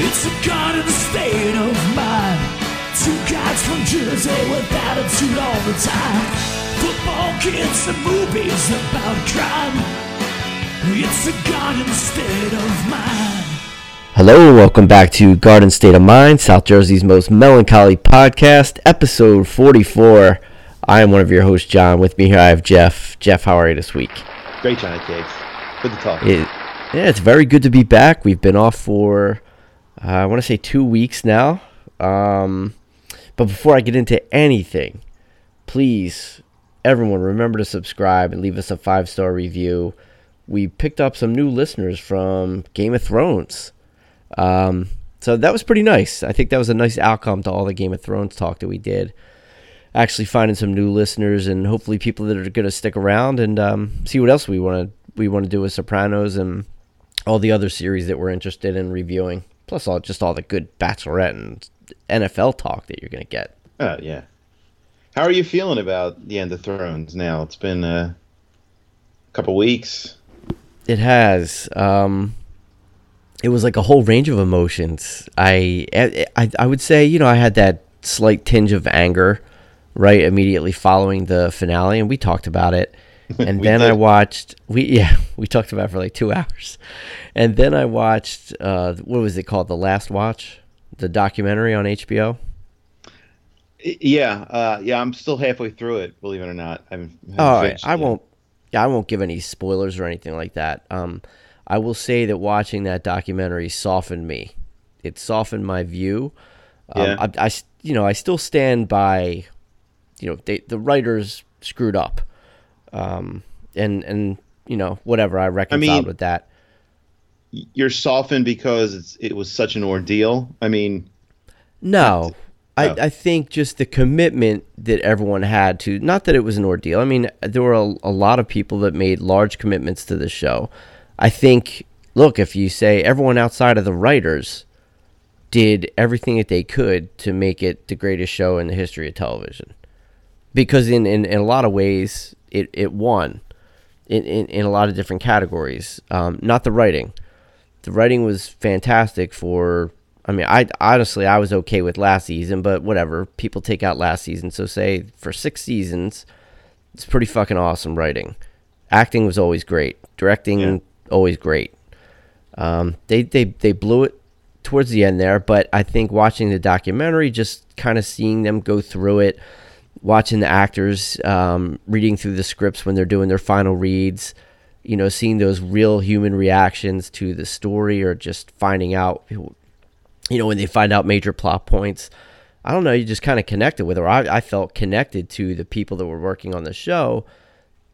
It's a god in a state of mind. Two guys from Jersey with attitude all the time. Football kids and movies about crime. It's a god in a state of mind. Hello, welcome back to Garden State of Mind, South Jersey's most melancholy podcast, episode 44. I am one of your hosts, John. With me here, I have Jeff. Jeff, how are you this week? Great, Johnny Cakes. Good to talk. It, yeah, it's very good to be back. We've been off for, uh, I want to say, two weeks now. Um, but before I get into anything, please, everyone, remember to subscribe and leave us a five star review. We picked up some new listeners from Game of Thrones. Um, so that was pretty nice. I think that was a nice outcome to all the Game of Thrones talk that we did. Actually, finding some new listeners and hopefully people that are going to stick around and um, see what else we want to we want to do with Sopranos and all the other series that we're interested in reviewing. Plus, all just all the good Bachelorette and NFL talk that you're going to get. Oh yeah. How are you feeling about the end of Thrones now? It's been uh, a couple weeks. It has. Um, it was like a whole range of emotions. I, I, I would say, you know, I had that slight tinge of anger, right, immediately following the finale, and we talked about it. And then I watched. We yeah, we talked about it for like two hours, and then I watched. Uh, what was it called? The Last Watch, the documentary on HBO. Yeah, uh, yeah. I'm still halfway through it. Believe it or not. I haven't, haven't Oh, I, it. won't. Yeah, I won't give any spoilers or anything like that. Um, I will say that watching that documentary softened me. It softened my view. Um, Yeah. I, I you know, I still stand by. You know, they, the writers screwed up, um, and and you know whatever I reconciled mean- with that. You're softened because it's it was such an ordeal. I mean, No, I, Oh. I think just the commitment that everyone had to, not that it was an ordeal. I mean, there were a, a lot of people that made large commitments to the show. I think, look, if you say everyone outside of the writers did everything that they could to make it the greatest show in the history of television, because in, in, in a lot of ways, it, it won in, in, in a lot of different categories. Um, not the writing the writing was fantastic for I mean, I honestly I was okay with last season, but whatever. People take out last season, so say for 6 seasons, it's pretty fucking awesome writing. Acting was always great. Directing Yeah. always great. Um, they they they blew it towards the end there, but I think watching the documentary, just kind of seeing them go through it, watching the actors um, reading through the scripts when they're doing their final reads, you know, seeing those real human reactions to the story or just finding out, you know, when they find out major plot points. I don't know, you just kind of connected with her. I, I felt connected to the people that were working on the show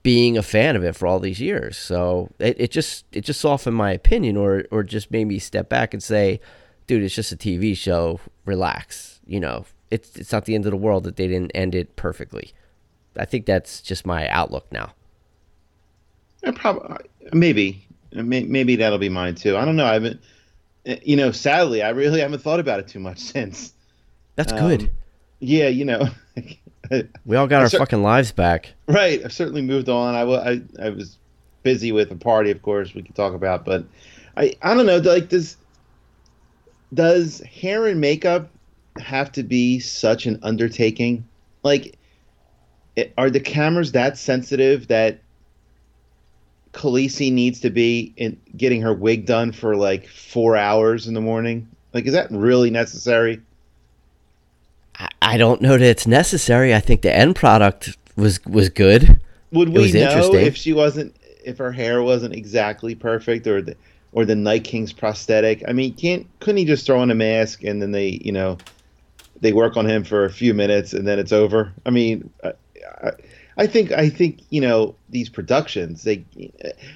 being a fan of it for all these years. So it, it just it just softened my opinion or or just made me step back and say, dude, it's just a TV show. Relax. You know, it's it's not the end of the world that they didn't end it perfectly. I think that's just my outlook now. probably maybe maybe that'll be mine too. I don't know. I haven't. eh, You know, sadly, I really haven't thought about it too much since. That's Um, good. Yeah, you know. We all got I our cer- fucking lives back. Right. I've certainly moved on. I, I, I was busy with a party, of course, we could talk about, but I, I don't know. Like, does, does hair and makeup have to be such an undertaking? Like, it, are the cameras that sensitive that Khaleesi needs to be in getting her wig done for like four hours in the morning? Like, is that really necessary? I, I don't know that it's necessary. I think the end product was was good. Would we know if she wasn't if her hair wasn't exactly perfect or the or the Night King's prosthetic? I mean, can't couldn't he just throw on a mask and then they you know they work on him for a few minutes and then it's over? I mean, I, I, think I think you know these productions they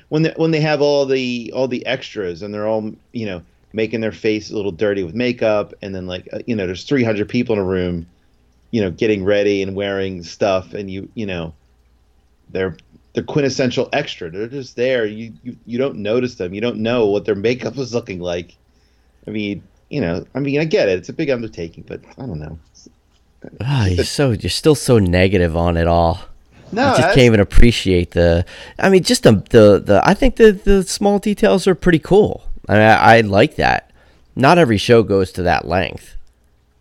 when they, when they have all the all the extras and they're all you know making their face a little dirty with makeup and then like uh, you know there's 300 people in a room you know getting ready and wearing stuff and you you know they're the quintessential extra. They're just there. You, you you don't notice them. You don't know what their makeup is looking like. I mean, you know, I mean, I get it. It's a big undertaking, but I don't know. Ah, you're so you're still so negative on it all. No, I just can't even appreciate the. I mean, just the the, the I think the the small details are pretty cool. I mean, I, I like that. not every show goes to that length.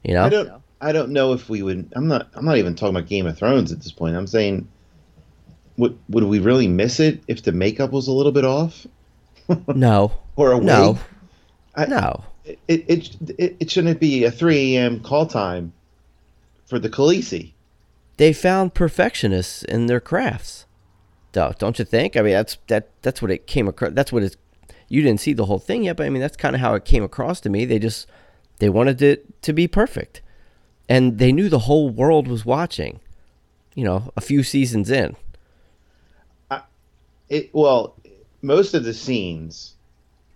You know, I don't. I don't know if we would. I'm not. I'm not even talking about Game of Thrones at this point. I'm saying, would would we really miss it if the makeup was a little bit off no, or a wig? no, I- no. It, it it it shouldn't be a 3 a.m. call time for the Khaleesi. They found perfectionists in their crafts. Though, don't you think? I mean, that's that that's what it came across. That's what it's. You didn't see the whole thing yet, but I mean, that's kind of how it came across to me. They just they wanted it to be perfect, and they knew the whole world was watching. You know, a few seasons in. It well, most of the scenes,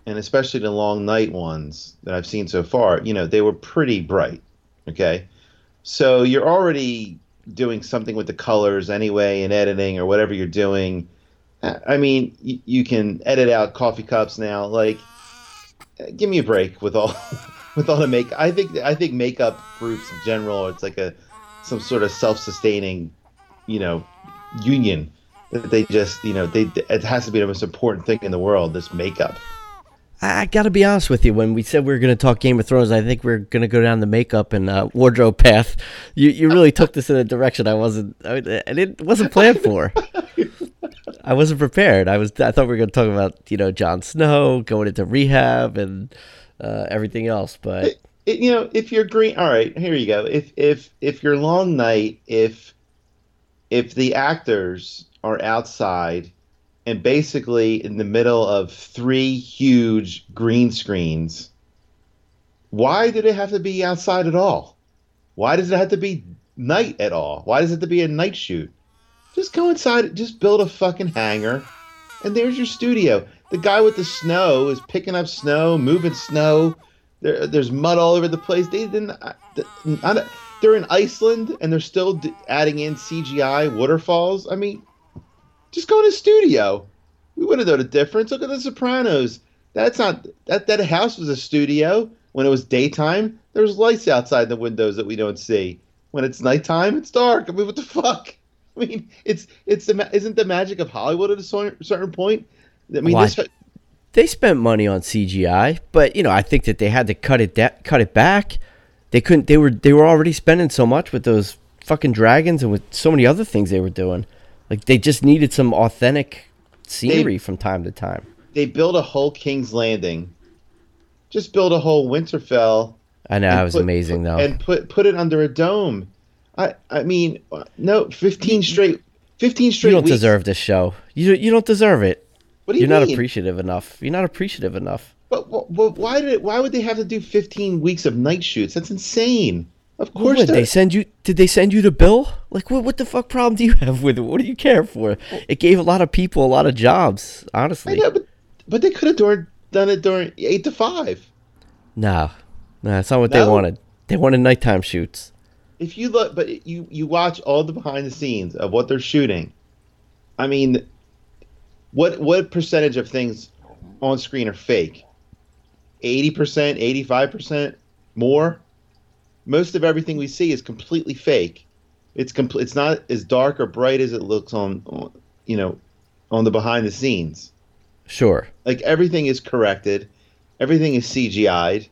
and especially the long night ones that I've seen so far, you know, they were pretty bright. Okay, so you're already doing something with the colors anyway in editing or whatever you're doing. I mean, you, you can edit out coffee cups now. Like, uh, give me a break with all with all the make. I think I think makeup groups in general, it's like a some sort of self-sustaining, you know, union that they just you know they it has to be the most important thing in the world. This makeup. I, I got to be honest with you. When we said we were going to talk Game of Thrones, I think we are going to go down the makeup and uh, wardrobe path. You you really took this in a direction I wasn't. I, and it wasn't planned for. I wasn't prepared. I was. I thought we were going to talk about you know Jon Snow going into rehab and uh, everything else, but It- it- you know, if you're green, all right, here you go. If if if your long night, if if the actors are outside and basically in the middle of three huge green screens, why did it have to be outside at all? Why does it have to be night at all? Why does it have to be a night shoot? Just go inside, just build a fucking hangar, and there's your studio. The guy with the snow is picking up snow, moving snow. There, there's mud all over the place. They didn't. They're in Iceland and they're still adding in CGI waterfalls. I mean, just go in a studio. We wouldn't know the difference. Look at The Sopranos. That's not that that house was a studio when it was daytime. There's lights outside the windows that we don't see. When it's nighttime, it's dark. I mean, what the fuck? I mean, it's it's the isn't the magic of Hollywood at a certain point. I mean, this they spent money on CGI. But you know, I think that they had to cut it da- cut it back. They couldn't. They were they were already spending so much with those fucking dragons and with so many other things they were doing. Like they just needed some authentic scenery from time to time. they build a whole King's Landing. Just build a whole Winterfell. I know that was put- amazing though. And put put it under a dome. I I mean, no, fifteen straight, fifteen straight. you don't weeks. deserve this show. You you don't deserve it. What do you You're not appreciative enough. You're not appreciative enough. But, but, but why did it, why would they have to do fifteen weeks of night shoots? That's insane. Of course, would they're- send you? Did they send you the bill? Like, what? What the fuck problem do you have with it? What do you care for? It gave a lot of people a lot of jobs. Honestly, know, but but they could have done done it during eight to five. no, no, that's not what they wanted. They wanted nighttime shoots. if you look but you you watch all the behind the scenes of what they're shooting i mean what what percentage of things on screen are fake 80% 85% more most of everything we see is completely fake. It's complete it's not as dark or bright as it looks on, on you know on the behind the scenes. Sure. like everything is corrected. Everything is cgi'd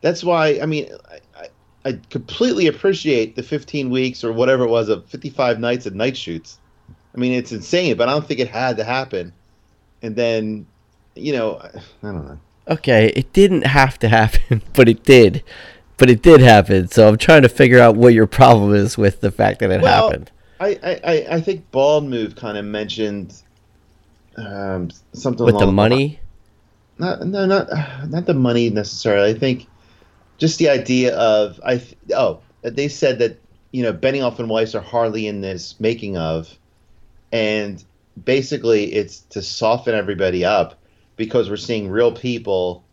that's why i mean I, I, I completely appreciate the 15 weeks or whatever it was of 55 nights of night shoots. I mean it's insane but i don't think it had to happen. And then you know i, I don't know. Okay, it didn't have to happen, but it did. But it did happen. So I'm trying to figure out what your problem is with the fact that it Well, happened. I, I, I- think Bald Move kind of mentioned um, something With the money. not no not not the money necessarily. I think just the idea of I oh they said that you know Benioff and Weiss are hardly in this making of, and basically it's to soften everybody up because we're seeing real people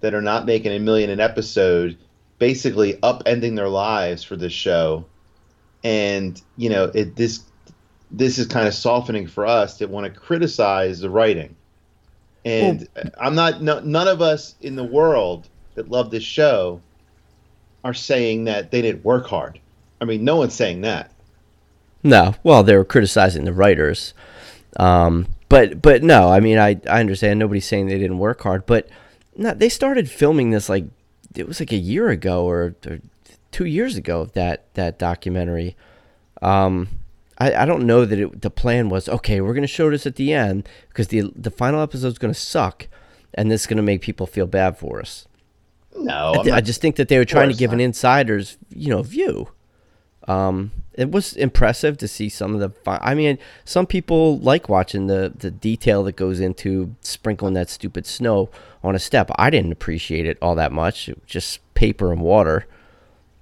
that are not making a million an episode basically upending their lives for this show. And you know it this this is kind of softening for us that want to criticize the writing. And i'm not no, none of us in the world that love this show are saying that they didn't work hard. I mean no one's saying that. No, well, they were criticizing the writers, um, but but no, I mean, I I understand nobody's saying they didn't work hard, but no, they started filming this like it was like a year ago or, or two years ago that that documentary. Um, I, I don't know that it, the plan was okay. We're going to show this at the end because the the final episode is going to suck, and this is going to make people feel bad for us. No, I, th- I just think that they were trying to give an insider's you know view. Um, it was impressive to see some of the. I mean, some people like watching the the detail that goes into sprinkling that stupid snow on a step. I didn't appreciate it all that much. It was just paper and water.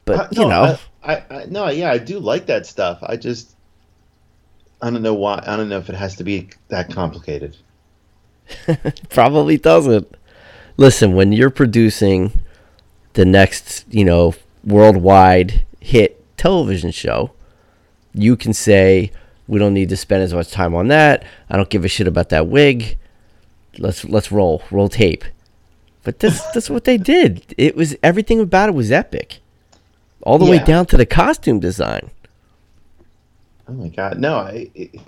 But Uh, you know, I, I, I no, yeah, I do like that stuff. I just, I don't know why. I don't know if it has to be that complicated. probably doesn't. Listen, when you're producing the next, you know, worldwide hit television show, you can say we don't need to spend as much time on that. I don't give a shit about that wig. Let's let's roll, roll tape. But that's that's what they did. It was everything about it was epic. All the way down to the costume design. Oh my god, no, I, it,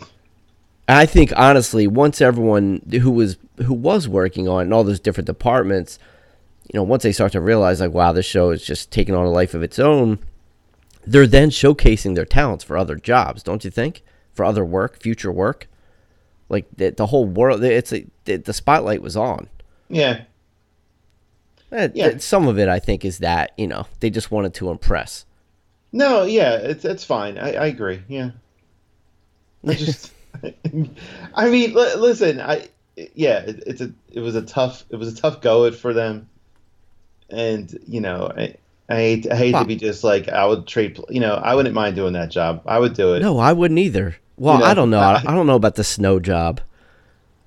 I think honestly, once everyone who was who was working on it in all those different departments, you know, once they start to realize like, wow, this show is just taking on a life of its own, they're then showcasing their talents for other jobs, don't you think? For other work, future work, like the, the whole world, it's a, the, the spotlight was on. yeah, Eh, Yeah. Some of it, I think, is that you know they just wanted to impress. no, yeah, it's it's fine. I, I agree. Yeah, I just, I mean, li- listen, I, yeah, it, it's a, it was a tough, it was a tough go it for them, and you know, I, I hate, I hate to be just like I would trade, you know, I wouldn't mind doing that job. I would do it. No, I wouldn't either. Well, You know, I don't know. I, I- don't know about the snow job.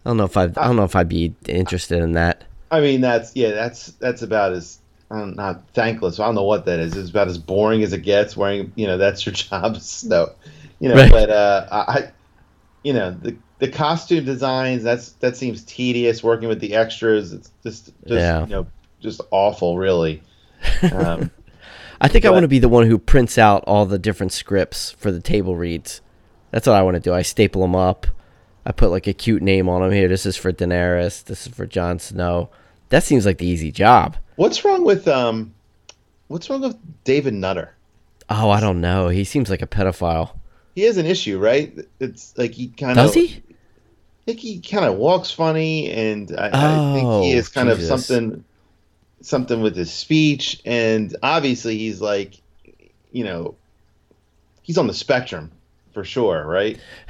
I don't know if I. I don't know if I'd be interested in that. I mean, that's yeah, that's that's about as I'm not thankless. I don't know what that is. It's about as boring as it gets. Wearing, you know, that's your job. So, you know, Right. but uh, I, I- you know, the the costume designs. That's that seems tedious. Working with the extras, it's just just Yeah. you know, just awful, really. Um, I think I want to be the one who prints out all the different scripts for the table reads. That's what I want to do. I staple them up. I put like a cute name on them. Here, this is for Daenerys. This is for Jon Snow. That seems like the easy job. what's wrong with um, what's wrong with David Nutter? Oh, I don't know. He seems like a pedophile. He has an issue, right? It's like he kind of Does he? I think he kind of walks funny, and I, I think he Oh, is kind Jesus. of something, something with his speech, and obviously he's like, you know, he's on the spectrum for sure, right?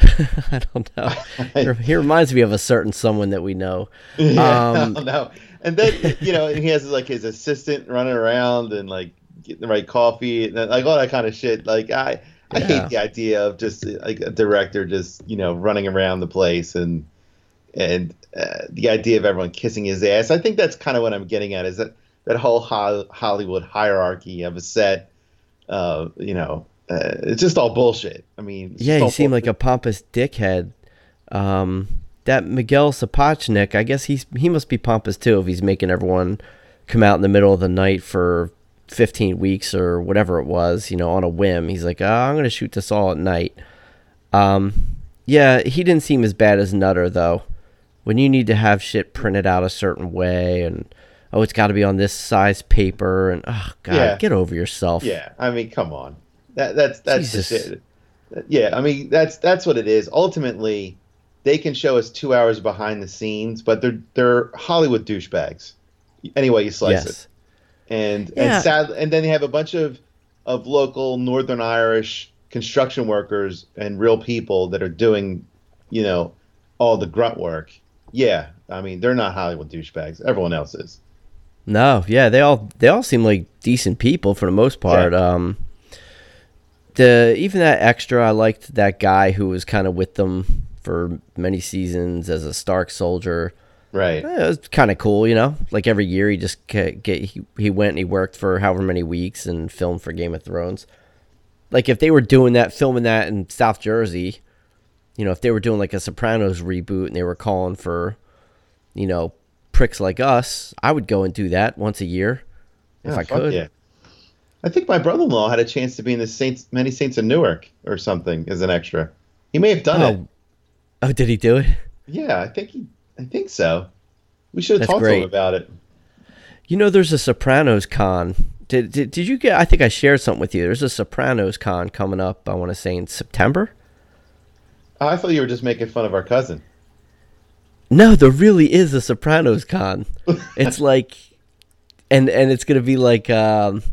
I don't know. he reminds me of a certain someone that we know. yeah, Um, no, no. And then you know, and he has like his assistant running around and like getting the right coffee and like all that kind of shit. Like I, I Yeah. hate the idea of just like a director just you know running around the place and and uh, the idea of everyone kissing his ass. I think that's kind of what I'm getting at is that that whole ho- Hollywood hierarchy of a set. Uh, you know, uh, it's just all bullshit. I mean, Yeah, he seemed like a pompous dickhead. Um, that Miguel Sapochnik, I guess he's he must be pompous too if he's making everyone come out in the middle of the night for 15 weeks or whatever it was, you know, on a whim. He's like, oh, I'm going to shoot this all at night. Um, yeah, he didn't seem as bad as Nutter though. When you need to have shit printed out a certain way and oh, it's got to be on this size paper and oh god, Yeah. get over yourself. Yeah, I mean, come on. That that's that's the shit. Yeah, I mean that's that's what it is. Ultimately, they can show us two hours behind the scenes, but they're they're Hollywood douchebags. Anyway, you slice it, and Yeah. and sad, and then they have a bunch of of local Northern Irish construction workers and real people that are doing, you know, all the grunt work. Yeah, I mean they're not Hollywood douchebags. Everyone else is. No, yeah, they all they all seem like decent people for the most part. Um, the even that extra, I liked that guy who was kind of with them for many seasons as a Stark soldier. Right. It was kind of cool, you know. Like every year, he just ca- get he, he went and he worked for however many weeks and filmed for Game of Thrones. Like if they were doing that, filming that in South Jersey, you know, if they were doing like a Sopranos reboot and they were calling for, you know, pricks like us, I would go and do that once a year if Yeah, I could. Yeah. I think my brother-in-law had a chance to be in the Saints, Many Saints of Newark or something as an extra. He may have done oh. it. Oh, oh, did he do it? Yeah, I think he. I think so. We should have That's talked to him about it. You know, there's a Sopranos con. Did, did did you get? I think I shared something with you. There's a Sopranos con coming up. I want to say in September. Oh, I thought you were just making fun of our cousin. No, there really is a Sopranos con. it's like, and and it's gonna be like, um,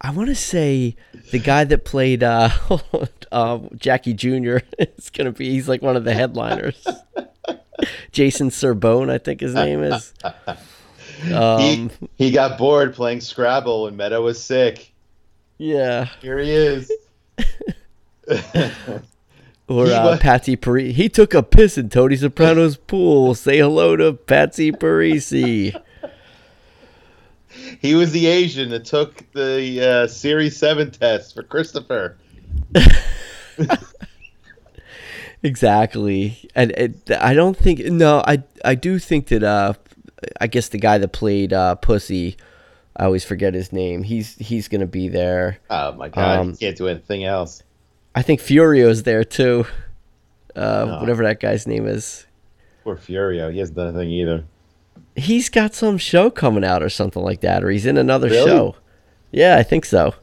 I want to say the guy that played uh, uh, Jackie Jr. is gonna be. He's like one of the headliners. Jason Cerbone, I think his name is. Um, he, he got bored playing Scrabble when Meadow was sick. yeah, Here he is. Or uh, Patsy Parisi. He took a piss in Tony Soprano's pool. Say hello to Patsy Parisi. he was the Asian that took the uh, Series 7 test for Christopher. Exactly, and it, I don't think no, I I do think that uh, I guess the guy that played uh, Pussy, I always forget his name. He's he's gonna be there. Oh my god, Um, he can't do anything else. I think Furio's there too. Uh, Oh. whatever that guy's name is. Poor Furio, he hasn't done anything either. He's got some show coming out or something like that, or he's in another Really? show. Yeah, I think so.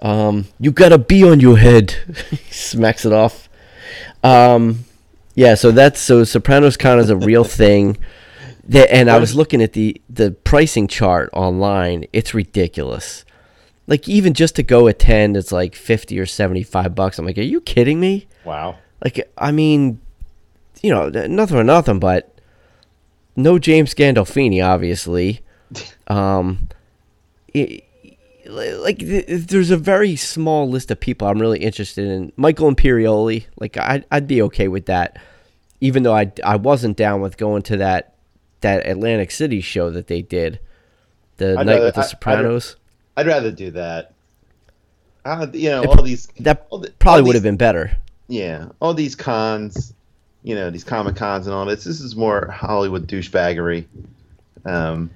Um, you got a bee on your head. he smacks it off. Um, yeah, so that's so Sopranos Con is a real thing. That, and I was looking at the the pricing chart online. It's ridiculous. Like even just to go attend, it's like fifty or seventy five bucks. I'm like, are you kidding me? Wow. Like, I mean, you know, nothing for nothing, but no James Gandolfini, obviously. Um, i like, there's a very small list of people I'm really interested in. Michael Imperioli, like, I'd, I'd be okay with that, even though I, I wasn't down with going to that that Atlantic City show that they did, the I'd night with the I- Sopranos. I'd rather do that. Uh, you know, It all these. that all the- probably would have been better. Yeah, all these cons, you know, these comic cons and all this. This is more Hollywood douchebaggery. Um,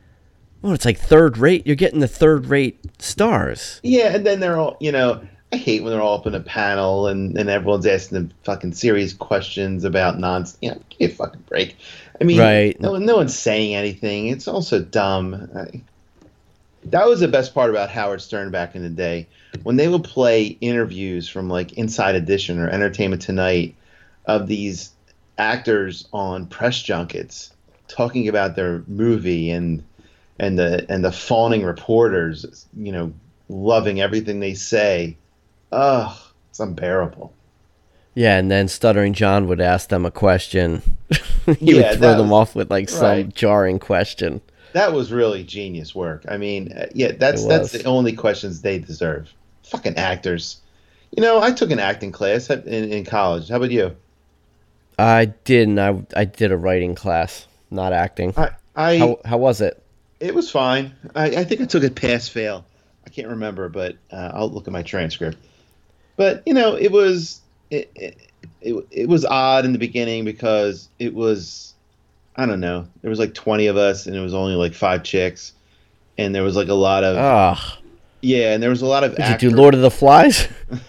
Well, it's like third rate. You're getting the third rate stars. yeah, and then they're all, you know, I hate when they're all up in a panel and, and everyone's asking them fucking serious questions about nonsense. You know, give me a fucking break. I mean, Right. no, no one's saying anything. It's also dumb. I, that was the best part about Howard Stern back in the day when they would play interviews from like Inside Edition or Entertainment Tonight of these actors on press junkets talking about their movie and and the and the fawning reporters, you know, loving everything they say. Ugh, it's unbearable. Yeah, and then Stuttering John would ask them a question. he Yeah, would throw them was- off with like some jarring question. That was really genius work. I mean, uh, yeah, that's that's the only questions they deserve. Fucking actors. You know, I took an acting class in, in college. How about you? I didn't. I I did a writing class, not acting. I, I How how was it? it was fine. I, I think I took it pass fail. I can't remember, but uh, I'll look at my transcript. But you know, it was it, it, it, it was odd in the beginning because it was I don't know. There was like twenty of us, and it was only like five chicks, and there was like a lot of Ah, yeah, and there was a lot of. did you do Lord of the Flies?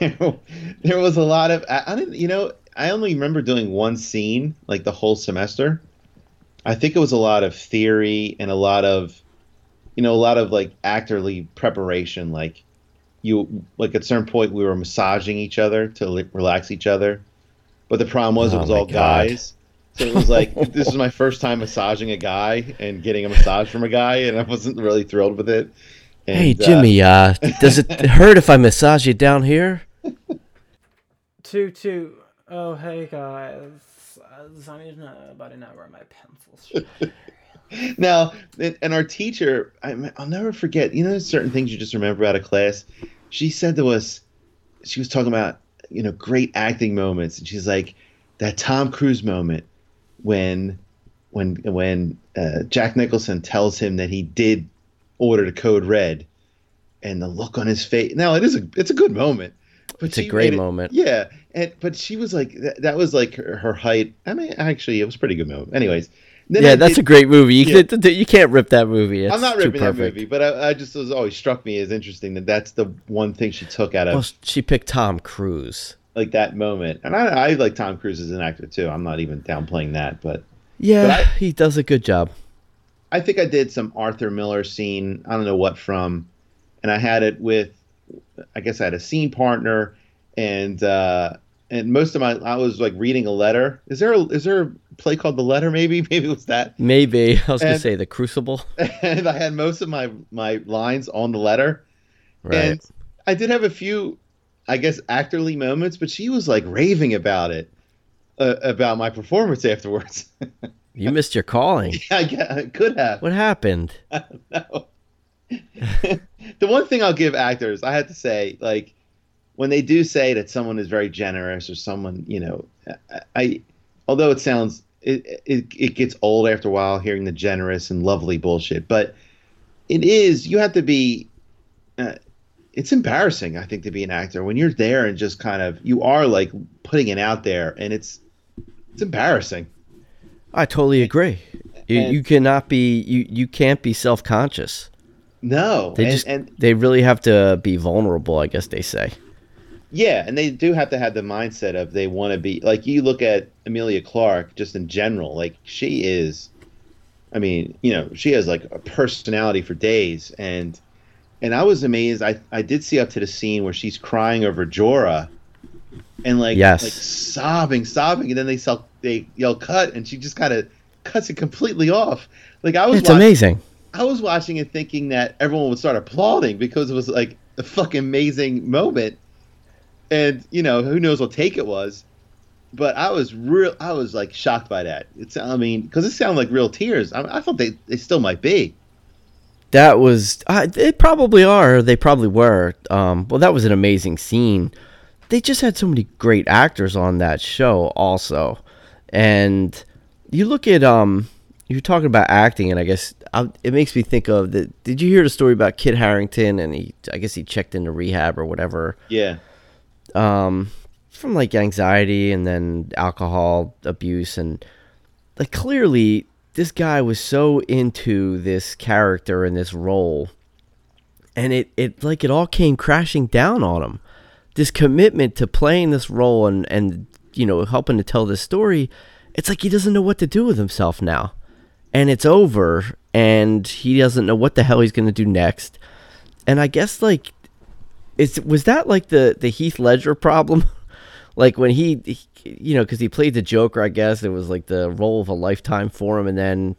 there, there was a lot of I, I didn't you know I only remember doing one scene like the whole semester. I think it was a lot of theory and a lot of you know a lot of like actorly preparation like you like at a certain point we were massaging each other to like, relax each other. But the problem was it Oh was all God. guys. So it was like this is my first time massaging a guy and getting a massage from a guy and I wasn't really thrilled with it. And, hey uh, Jimmy, uh, does it hurt if I massage you down here? Two two. Oh hey guys, uh, I need to know about know where my pencils. now and and our teacher I, i'll never forget you know certain things you just remember out of class she said to us she was talking about you know great acting moments and she's like that tom cruise moment when when when uh, jack nicholson tells him that he did order the code red and the look on his face now it is a it's a good moment but It's a great it- moment. yeah and but she was like that, that was like her, her height i mean actually it was a pretty good moment anyways yeah, I that's did- a great movie. You, Yeah. can't, you can't rip that movie. It's I'm not ripping that movie, but I, I just was always struck me as interesting that that's the one thing she took out of Well, she picked Tom Cruise. Like that moment. And I, I like Tom Cruise as an actor too. I'm not even downplaying that, but Yeah, But I- he does a good job. I think I did some Arthur Miller scene. I don't know what from, and I had it with. I guess I had a scene partner, and uh, and most of my I was like reading a letter. Is there a, is there a play called The Letter? Maybe maybe it was that. Maybe I was gonna say the Crucible. And I had most of my my lines on the letter. Right. And I did have a few, I guess, actorly moments, but she was like raving about it, uh, about my performance afterwards. you missed your calling. I, gue- I could have. What happened? No. the one thing I'll give actors, I have to say, like, when they do say that someone is very generous or someone, you know, I, I although it sounds, it, it, it gets old after a while hearing the generous and lovely bullshit, but it is, you have to be, uh, it's embarrassing, I think, to be an actor when you're there and just kind of, you are like putting it out there and it's, it's embarrassing. I totally agree. You, you cannot be you you can't be self conscious. No. They and, just and they really have to be vulnerable. I guess they say. Yeah, and they do have to have the mindset of they want to be like you look at Emilia Clarke just in general, like she is I mean, you know, she has like a personality for days and and I was amazed. I I did see up to the scene where she's crying over Jorah and like Yes. like sobbing, sobbing and then they sell they yell cut and she just kind of cuts it completely off. Like I was It's watching, amazing. I was watching it thinking that everyone would start applauding because it was like a fucking amazing moment. And, you know, who knows what take it was. But I was real, I was like shocked by that. It's, I mean, because it sounded like real tears. I, I thought they, they still might be. That was uh, they probably are. They probably were. Um, well, that was an amazing scene. They just had so many great actors on that show, also. And you look at um, you're talking about acting, and I guess I, it makes me think of the. Did you hear the story about Kit Harington? And he, I guess he checked into rehab or whatever. Yeah. um, from like anxiety and then alcohol abuse and like clearly this guy was so into this character and this role and it, it like it all came crashing down on him. This commitment to playing this role and and you know helping to tell this story it's like he doesn't know what to do with himself now. And it's over and he doesn't know what the hell he's going to do next. And i guess like is was that like the the Heath Ledger problem? like when he, he you know, because he played the Joker, I guess it was like the role of a lifetime for him, and then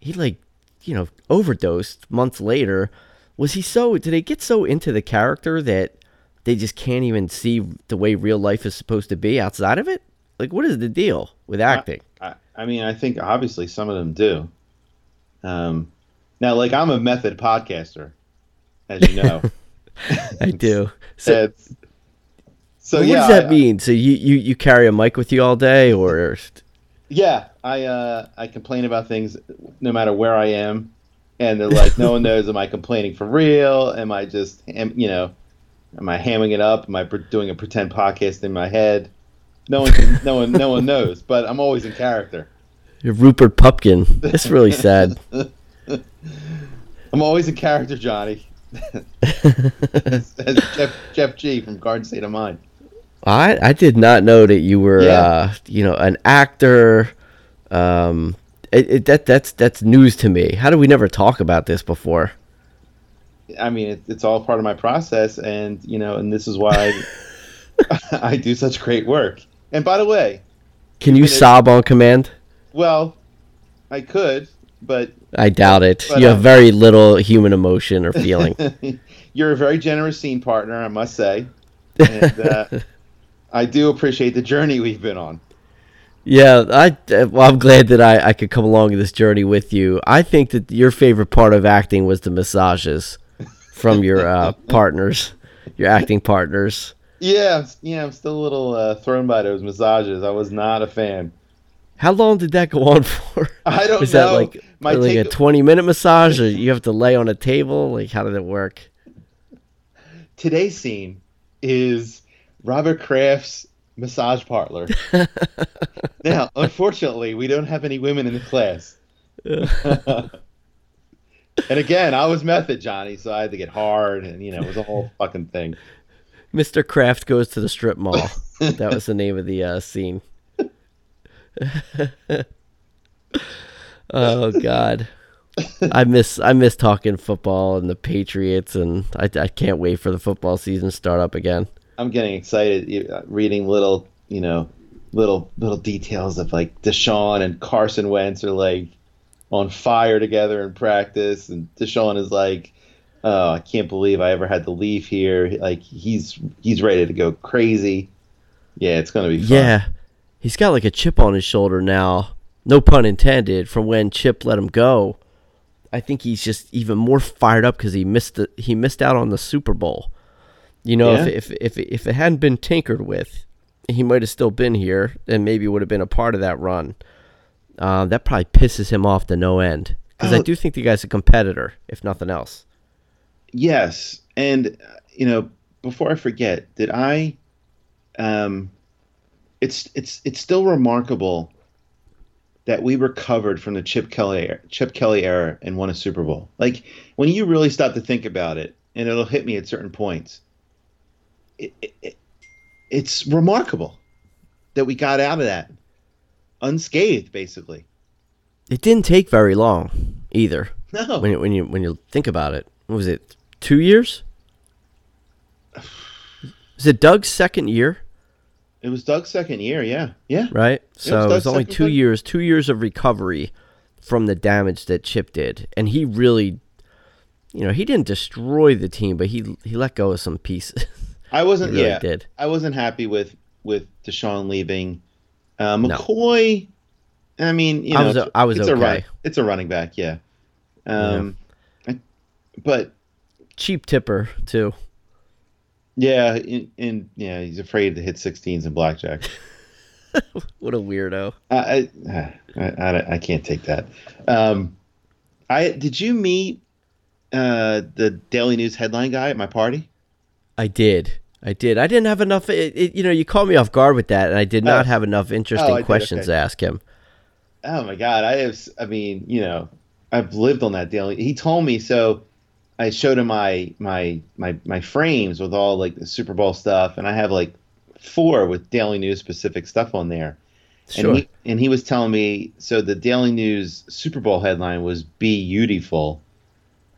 he like, you know, overdosed months later. Was he so? Did they get so into the character that they just can't even see the way real life is supposed to be outside of it? Like, what is the deal with acting? I, I mean, I think obviously some of them do. Um, now, like, I'm a method podcaster, as you know. I do. So, It's- so what yeah, does that I- mean? So you, you you carry a mic with you all day, or Yeah, I uh, I complain about things no matter where I am, and they're like, no one knows. Am I complaining for real? Am I just, am, you know, am I hamming it up? Am I doing a pretend podcast in my head? No one, can, no one, no one knows. But I'm always in character. you're Rupert Pupkin? That's really sad. I'm always in character, Johnny. Jeff, Jeff G from Garden State of Mind. I I did not know that you were Yeah. uh, you know an actor. Um, it, it, that that's that's news to me. How do we never talk about this before? I mean, it, it's all part of my process, and you know, and this is why I do such great work. And by the way, Can you sob on command? well, I could, but I doubt it. but, you have very little human emotion or feeling. you're a very generous scene partner, I must say. And uh, I do appreciate the journey we've been on. yeah, I well, I'm glad that I I could come along this journey with you. I think that your favorite part of acting was the massages from your uh, partners, your acting partners. Yeah, yeah, I'm still a little uh, thrown by those massages. I was not a fan. How long did that go on for? I don't Was know. that like My like a 20 minute massage or you have to lay on a table? Like how did it work? Today's scene is Robert Kraft's massage parlor. now, unfortunately, we don't have any women in the class. and again, I was method, Johnny, so I had to get hard, and you know, it was a whole fucking thing. Mr. Kraft goes to the strip mall. that was the name of the uh, scene. oh God. I miss I miss talking football and the Patriots, and I, I can't wait for the football season to start up again. I'm getting excited reading little, you know, little little details of like DeSean and Carson Wentz are like on fire together in practice, and DeSean is like, "Oh, I can't believe I ever had to leave here." Like he's he's ready to go crazy. Yeah, it's gonna be fun. Yeah, he's got like a chip on his shoulder now. No pun intended. From when Chip let him go, I think he's just even more fired up because he missed the, he missed out on the Super Bowl. You know, Yeah. if, if if if it hadn't been tinkered with, he might have still been here and maybe would have been a part of that run. Um, that probably pisses him off to no end because I Oh. do think the guy's a competitor, if nothing else. Yes, and uh, you know, before I forget, did I? Um, it's it's it's still remarkable that we recovered from the Chip Kelly era, Chip Kelly era and won a Super Bowl. Like when you really stop to think about it, and it'll hit me at certain points. It, it, it, it's remarkable that we got out of that unscathed, basically. It didn't take very long either. No, When you, when you when you think about it, what was it? Two years? Is it Doug's second year? it was Doug's second year. Yeah, yeah. right? So it was Doug's only two years, two years of recovery from the damage that Chip did, and he really, you know, he didn't destroy the team, but he he let go of some pieces. I wasn't. Really yeah, did. I wasn't happy with with DeSean leaving. Uh, No. McCoy. I mean, you know, I was- I was it's a run, okay. it's a running back. Yeah. Um, I- but Cheap tipper too. yeah, in yeah, he's afraid to hit 16s in blackjack. What a weirdo. I, I, I, I, I can't take that. Um, I did you meet uh, the Daily News headline guy at my party? I did. I did. I didn't have enough. It, it, you know, you caught me off guard with that, and I did not Oh. have enough interesting did, questions okay. to ask him. Oh my god, I have. I mean, you know, I've lived on that daily. He told me so. I showed him my my my my frames with all like the Super Bowl stuff, and I have like four with Daily News specific stuff on there. Sure. And he and he was telling me so the Daily News Super Bowl headline was "Be Beautiful,"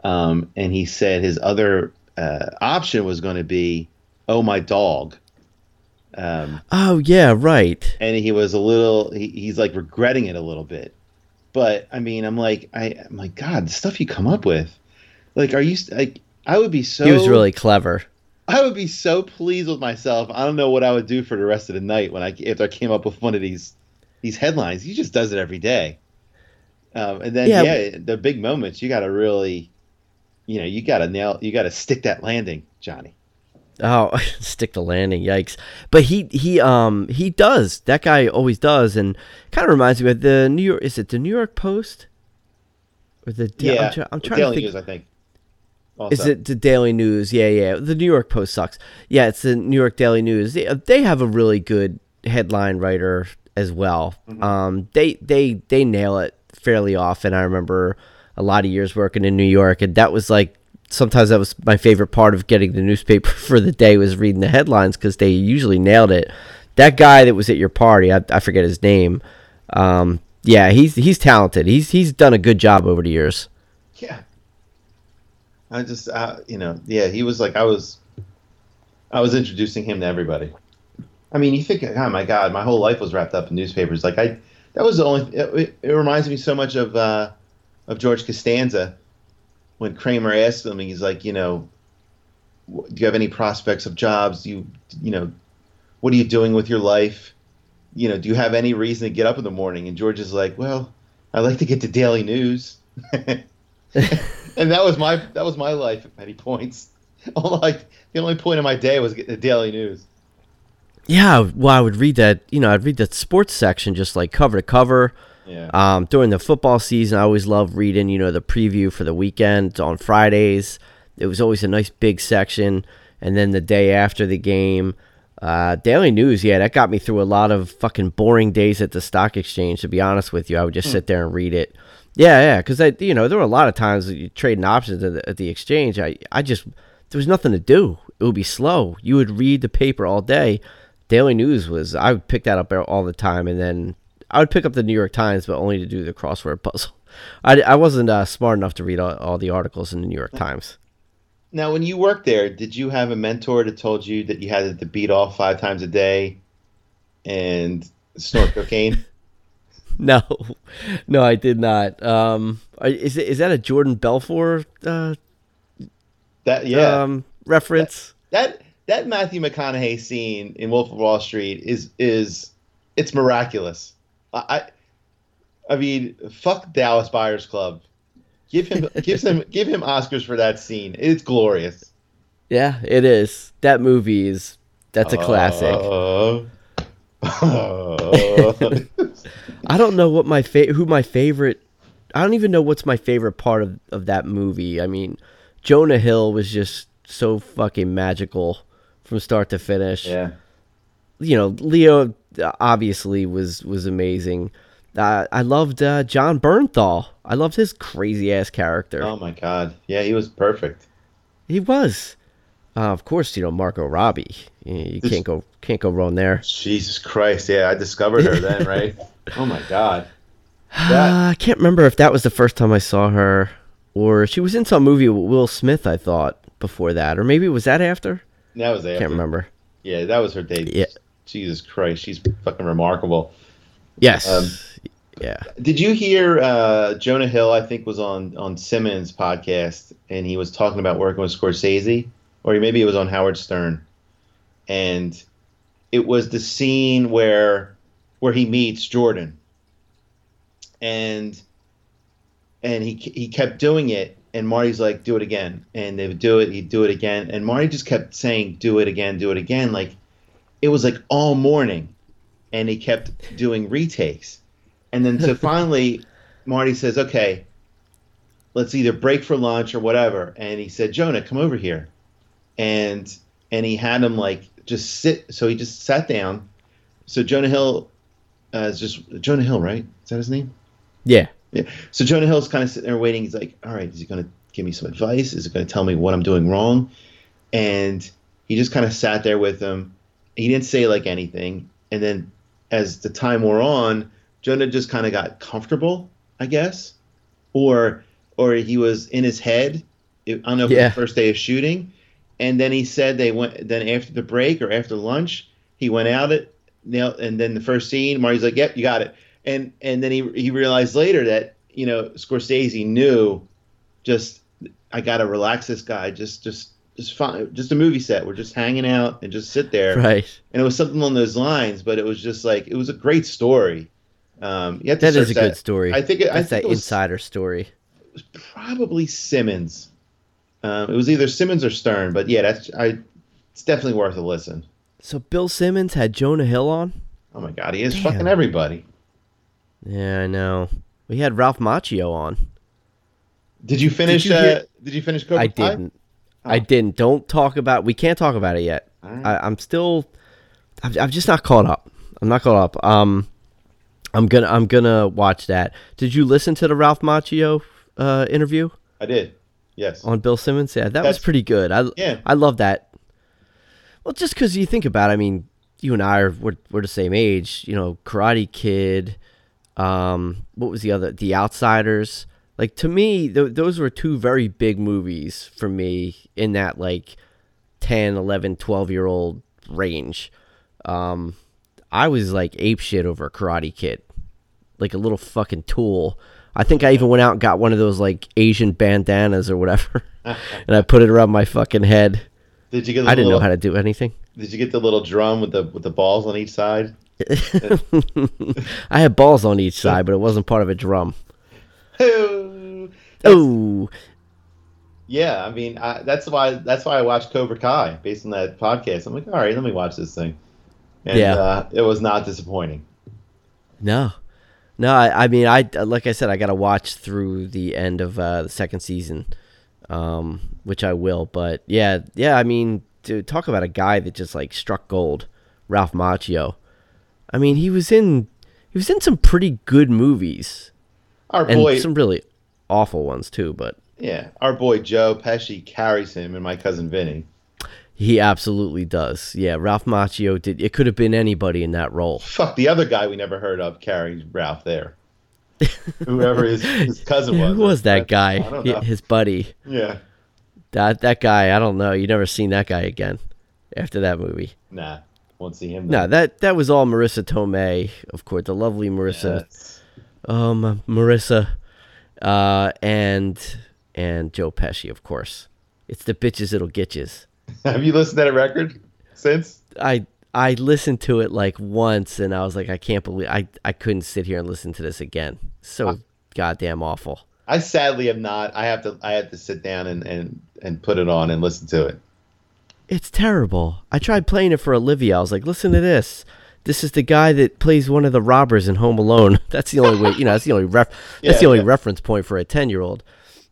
um, and he said his other uh, option was going to be "Oh my dog." Um, oh yeah, right. and he was a little he, he's like regretting it a little bit but i mean i'm like i i'm like god the stuff you come up with like are you like i would be so He was really clever. i would be so pleased with myself i don't know what i would do for the rest of the night when i if i came up with one of these these headlines he just does it every day um, and then Yeah. yeah. the big moments you gotta really you know you gotta nail you gotta stick that landing johnny Oh, stick the landing, yikes! But he he um he does. That guy always does, and kind of reminds me of the New York. Is it the New York Post? Or the Da- yeah I'm, try- I'm trying Daily to think. News, i think Is it the Daily News? Yeah, yeah. The New York Post sucks. Yeah, it's the New York Daily News. They, they have a really good headline writer as well. Um, they they they nail it fairly often. I remember a lot of years working in New York, and that was like sometimes that was my favorite part of getting the newspaper for the day was reading the headlines because they usually nailed it. That guy that was at your party, I, I forget his name. Um, yeah, he's he's talented. He's he's done a good job over the years. Yeah. I just, uh, you know, yeah, he was like, I was, I was introducing him to everybody. I mean, you think, oh my God, my whole life was wrapped up in newspapers. Like I, that was the only. It, it, reminds me so much of, uh, of George Costanza, when Kramer asked him, he's like, you know, do you have any prospects of jobs? Do you, you know, what are you doing with your life? You know, do you have any reason to get up in the morning? And George is like, well, I like to get to daily news. and that was my that was my life at many points. All like the only point of my day was getting the uh, daily news. Yeah, well, I would read that. You know, I'd read that sports section just like cover to cover. Yeah. Um, during the football season, I always loved reading. You know, the preview for the weekend on Fridays. It was always a nice big section, and then the day after the game, uh, daily news. Yeah, that got me through a lot of fucking boring days at the stock exchange. To be honest with you, I would just sit there and read it. Yeah, yeah, because I, you know, there were a lot of times that you trading options at the, at the exchange. I, I just there was nothing to do. It would be slow. You would read the paper all day. Daily News was I would pick that up all the time, and then I would pick up the New York Times, but only to do the crossword puzzle. I, I wasn't uh, smart enough to read all, all the articles in the New York Times. Now, when you worked there, did you have a mentor that told you that you had to beat off five times a day and snort cocaine? No, no, I did not. Um, are- is that a Jordan Belfort uh, That yeah, um, reference? that that Matthew McConaughey scene in Wolf of Wall Street is is it's miraculous. I I, mean, fuck Dallas Buyers Club. Give him give him give him Oscars for that scene. It's glorious. Yeah, it is. That movie is that's a classic. Uh, uh, I don't know what my fa- who my favorite. I don't even know what's my favorite part of, of that movie. I mean, Jonah Hill was just so fucking magical from start to finish. yeah. You know, Leo obviously was was amazing. Uh, I loved uh, Jon Bernthal. I loved his crazy ass character. Oh my god. Yeah, he was perfect. He was. Uh, of course, you know Margot Robbie. You, you can't go can't go wrong there. Jesus Christ. Yeah, I discovered her then, right? Oh my god. Uh, I can't remember if that was the first time I saw her, or she was in some movie with Will Smith. I thought before that, or maybe was that after? That was after. Can't remember. Yeah, that was her debut. Yeah. Jesus Christ, she's fucking remarkable. Yes. Um, yeah. Did you hear uh, Jonah Hill? I think was on on Simmons' podcast, and he was talking about working with Scorsese, or maybe it was on Howard Stern, and it was the scene where where he meets Jordan, and and he he kept doing it, and Marty's like, "Do it again," and they would do it, he'd do it again, and Marty just kept saying, "Do it again, do it again," like it was like all morning, and he kept doing retakes. And then so finally, Marty says, "Okay, let's either break for lunch or whatever." And he said, "Jonah, come over here," and and he had him like just sit. So he just sat down. So Jonah Hill uh, is just Jonah Hill, right? Is that his name? Yeah. Yeah. So Jonah Hill's kind of sitting there waiting. He's like, "All right, is he going to give me some advice? Is he going to tell me what I'm doing wrong?" And he just kind of sat there with him. He didn't say like anything. And then as the time wore on, Jonah just kind of got comfortable, I guess, or or he was in his head. I don't know if it was Yeah. the first day of shooting. And then he said they went. Then after the break or after lunch, he went out it. Now and then the first scene, Marty's like, "Yep, you got it." And and then he he realized later that you know Scorsese knew, just I gotta relax this guy. Just just just fine. Just a movie set. We're just hanging out and just sit there Right. and it was something along those lines. But it was just like it was a great story. Um, you have to That is a search good story. I think it, I think that it was insider story. probably Simmons. Um, it was either Simmons or Stern, but yeah, that's I. It's definitely worth a listen. So Bill Simmons had Jonah Hill on. Oh my god, he is Damn. fucking everybody. Yeah, I know. We had Ralph Macchio on. Did you finish? you uh, hear- did you finish Cobra I Kai? Didn't. I didn't. Don't talk about. We can't talk about it yet. Right. I, I'm still. I'm, I'm just not caught up. I'm not caught up. Um, I'm gonna. I'm gonna watch that. Did you listen to the Ralph Macchio uh, interview I did. Yes. on Bill Simmons? Yeah, that That's- was pretty good. I Yeah. I love that. Well, just because you think about, it, I mean, you and I are we're, we're the same age. You know, Karate Kid. Um, what was the other? The Outsiders. Like to me, th- those were two very big movies for me in that like 10, 11, 12 year old range. Um, I was like ape shit over Karate Kid, like a little fucking tool. I think I even went out and got one of those like Asian bandanas or whatever, and I put it around my fucking head. Did you get? The I didn't little, know how to do anything. Did you get the little drum with the with the balls on each side? I had balls on each side, but it wasn't part of a drum. Oh, Yeah, I mean I, that's why that's why I watched Cobra Kai based on that podcast. I'm like, all right, let me watch this thing, and Yeah. uh, it was not disappointing. no, no. I, I mean, I like I said, I got to watch through the end of uh, the second season, um, which I will. But yeah, yeah. I mean, to talk about a guy that just like struck gold, Ralph Macchio. I mean, he was in he was in some pretty good movies Our and boy, some really awful ones too. But yeah, our boy Joe Pesci carries him, and my cousin Vinny. he absolutely does. Yeah, Ralph Macchio did. It could have been anybody in that role. Fuck the other guy we never heard of carried Ralph there. Whoever his, his cousin was. Who was that guy? His buddy. Yeah. That that guy. I don't know. You never seen that guy again after that movie. Nah. Won't see him. No, then. that that was all Marisa Tomei, of course, the lovely Marisa. Yes. Um, Marisa, uh, and and Joe Pesci, of course. It's the bitches that'll get yous. Have you listened to that record since? I I listened to it like once, and I was like, I can't believe I I couldn't sit here and listen to this again. So goddamn awful. I sadly am not. I have to. I have to sit down and and and put it on and listen to it. It's terrible. I tried playing it for Olivia. I was like, listen to this. This is the guy that plays one of the robbers in Home Alone. That's the only way, you know, that's the only ref that's Yeah, the only yeah. reference point for a 10-year-old.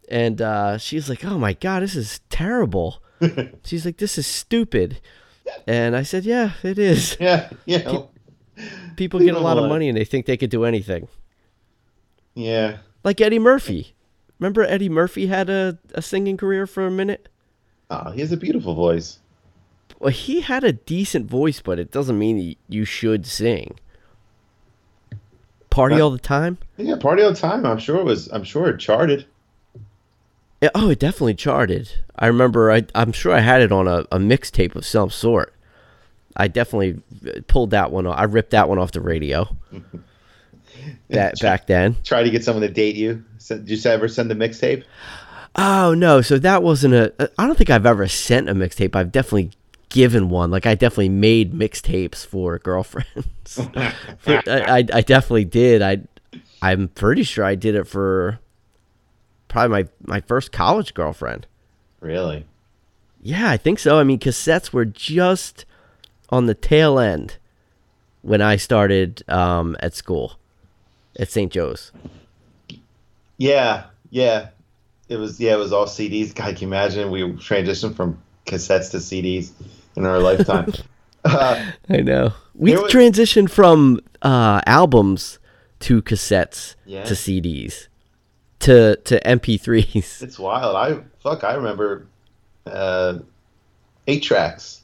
And uh, she's like, "Oh my god, this is terrible." she's like, "This is stupid." And I said, "Yeah, it is. Yeah. Yeah. People get a lot of money and they think they could do anything." Yeah. Like Eddie Murphy. Remember Eddie Murphy had a, a singing career for a minute? Oh, he has a beautiful voice. Well, he had a decent voice, but it doesn't mean you should sing. Party all the time? Yeah, party all the time. I'm sure it was. I'm sure it charted. Yeah, oh, it definitely charted. I remember. I, I'm sure I had it on a, a mixtape of some sort. I definitely uh, pulled that one. off. I ripped that one off the radio. That back then. Try to get someone to date you. Did you ever send a mixtape? Oh no! So that wasn't a. I don't think I've ever sent a mixtape. I've definitely given one. Like I definitely made mixtapes for girlfriends. For- I, I I definitely did. I I'm pretty sure I did it for probably my my first college girlfriend. Really? Yeah, I think so. I mean, cassettes were just on the tail end when I started um, at school at St. Joe's. Yeah. Yeah. It was. Yeah. It was all CDs. God, can you imagine? We transitioned from cassettes to CDs in our lifetime. uh, I know. We was- transitioned from uh, albums to cassettes Yeah. to CDs to to MP3s. it's wild. I fuck. I remember uh, eight tracks.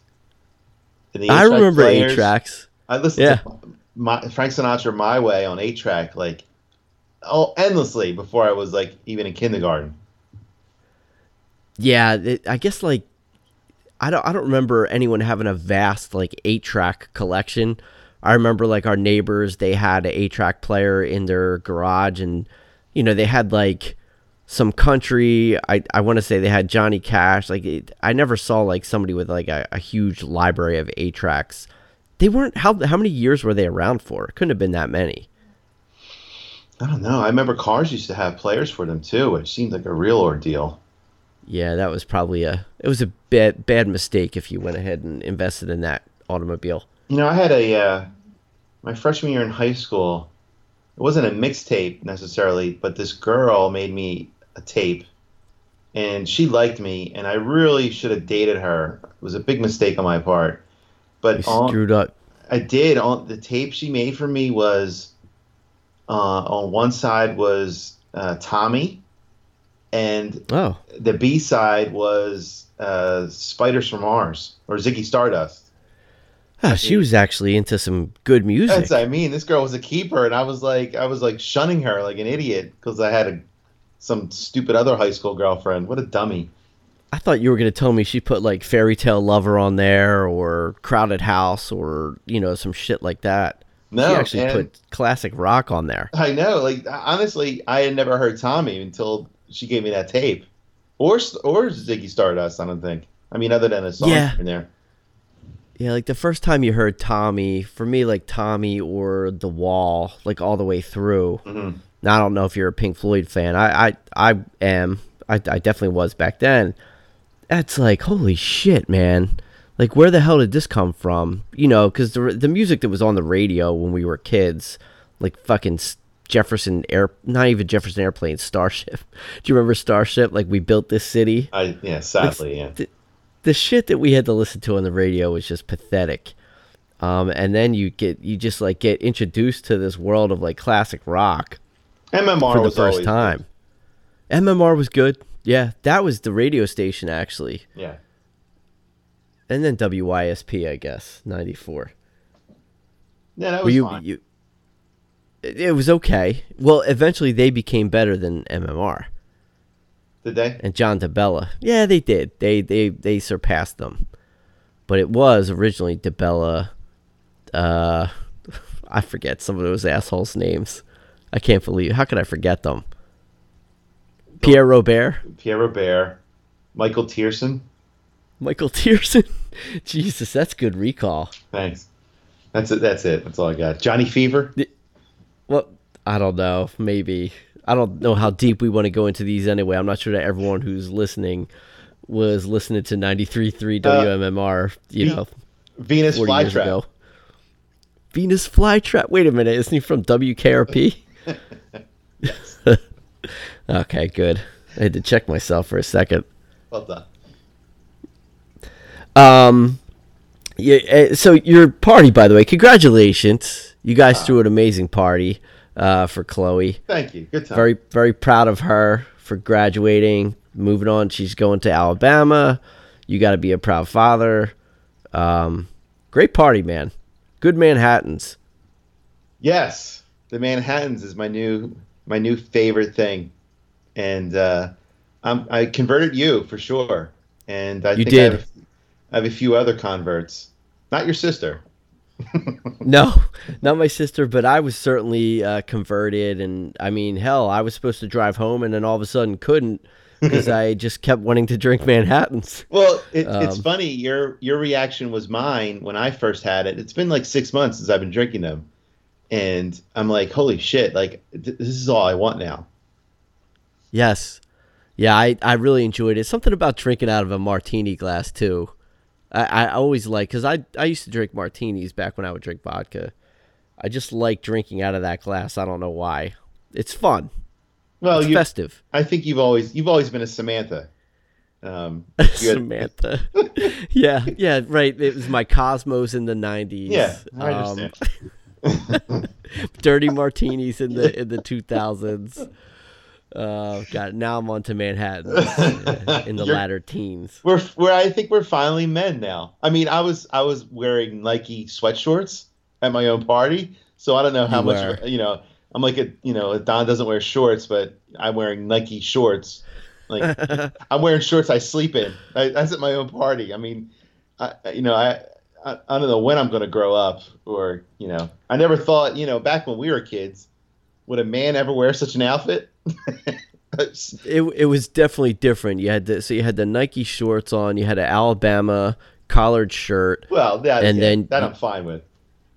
I remember eight tracks. I listened Yeah. to my, Frank Sinatra "My Way" on eight track like oh endlessly before I was like even in kindergarten. Yeah, it, I guess like I don't I don't remember anyone having a vast like eight track collection. I remember like our neighbors they had an eight track player in their garage and you know they had like some country. I I want to say they had Johnny Cash. Like it, I never saw like somebody with like a, a huge library of eight tracks. They weren't how how many years were they around for? It couldn't have been that many. I don't know. I remember cars used to have players for them too, which seemed like a real ordeal. Yeah, that was probably a it was a bad bad mistake if you went ahead and invested in that automobile. You know, I had a uh, my freshman year in high school. It wasn't a mixtape necessarily, but this girl made me a tape, and she liked me, and I really should have dated her. It was a big mistake on my part, but You on, screwed up. I did. On the tape she made for me was uh, on one side was uh, Tommy, and Oh, the B side was uh, Spiders from Mars or Ziggy Stardust. Ah, she was actually into some good music. That's I mean, this girl was a keeper, and I was like, I was like shunning her like an idiot because I had a some stupid other high school girlfriend. What a dummy! I thought you were gonna tell me she put like Fairy Tale Lover on there or Crowded House or you know some shit like that. No, she actually put classic rock on there. I know. Like honestly, I had never heard Tommy until she gave me that tape, or or Ziggy Stardust. I don't think. I mean, other than a song Yeah. and there. Yeah, like the first time you heard Tommy, for me, like Tommy or The Wall, like all the way through. Mhm. Now I don't know if you're a Pink Floyd fan. I I, I am. I, I definitely was back then. That's like holy shit, man. Like where the hell did this come from? You know, because the the music that was on the radio when we were kids, like fucking Jefferson Air, not even Jefferson Airplane, Starship. Do you remember Starship? Like we built this city I yeah, sadly, yeah. the shit that we had to listen to on the radio was just pathetic. Um, and then you get you just like get introduced to this world of like classic rock MMR for the first time. MMR was good. Yeah, that was the radio station actually. Yeah. And then WYSP, I guess, 94. Yeah, that Were was you, fine. you it was okay. Well, eventually they became better than MMR Did they? and John DeBella. Yeah, they did. They they they surpassed them. But it was originally DeBella. Uh, I forget some of those assholes' names. I can't believe. How could I forget them? Pierre Robert, Pierre Robert, Michael Tearson. Michael Tearson. Jesus, that's good recall. Thanks. That's it. That's it. That's all I got. Johnny Fever. Well, I don't know. Maybe I don't know how deep we want to go into these anyway. I'm not sure that everyone who's listening was listening to 93.3 WMMR. You Ve- know, Venus Flytrap. Venus Flytrap. Wait a minute, isn't he from WKRP? okay, good. I had to check myself for a second. Well done. Um, yeah. uh, So your party, by the way, congratulations! You guys threw an amazing party uh, for Chloe. Thank you. Good time. Very, very proud of her for graduating. Moving on, she's going to Alabama. You got to be a proud father. Um, great party, man. Good Manhattan's. Yes, the Manhattan's is my new my new favorite thing, and uh, I'm, I converted you for sure. And I You think did. I have, I have a few other converts. Not your sister. No, not my sister, but I was certainly uh, converted. And I mean, hell, I was supposed to drive home, and then all of a sudden couldn't because I just kept wanting to drink Manhattans. Well, it, it's Um, funny. Your your reaction was mine when I first had it. It's been like six months since I've been drinking them, and I'm like, holy shit! Like th- this is all I want now. Yes. Yeah, I, I really enjoyed it. Something about drinking out of a martini glass too. I, I always like because I I used to drink martinis back when I would drink vodka. I just like drinking out of that glass. I don't know why. It's fun. Well, It's you, festive. I think you've always you've always been a Samantha. Um, Samantha. yeah, yeah, right. It was my Cosmos in the nineties. yeah, I Um, understand. dirty martinis in the in the two thousands. Uh, God, now I'm on to Manhattan in the latter teens. we're we're I think we're finally men now. I mean, I was I was wearing Nike sweatshorts at my own party, so I don't know how You much were. you know. I'm like a you know Don doesn't wear shorts, but I'm wearing Nike shorts. Like I'm wearing shorts I sleep in. I, that's at my own party. I mean, I I- you know I. I, I don't know when I'm going to grow up, or you know, I never thought, you know, back when we were kids, would a man ever wear such an outfit? It it was definitely different. You had the so you had the Nike shorts on, you had an Alabama collared shirt. well, that, And yeah, then- that I'm fine with.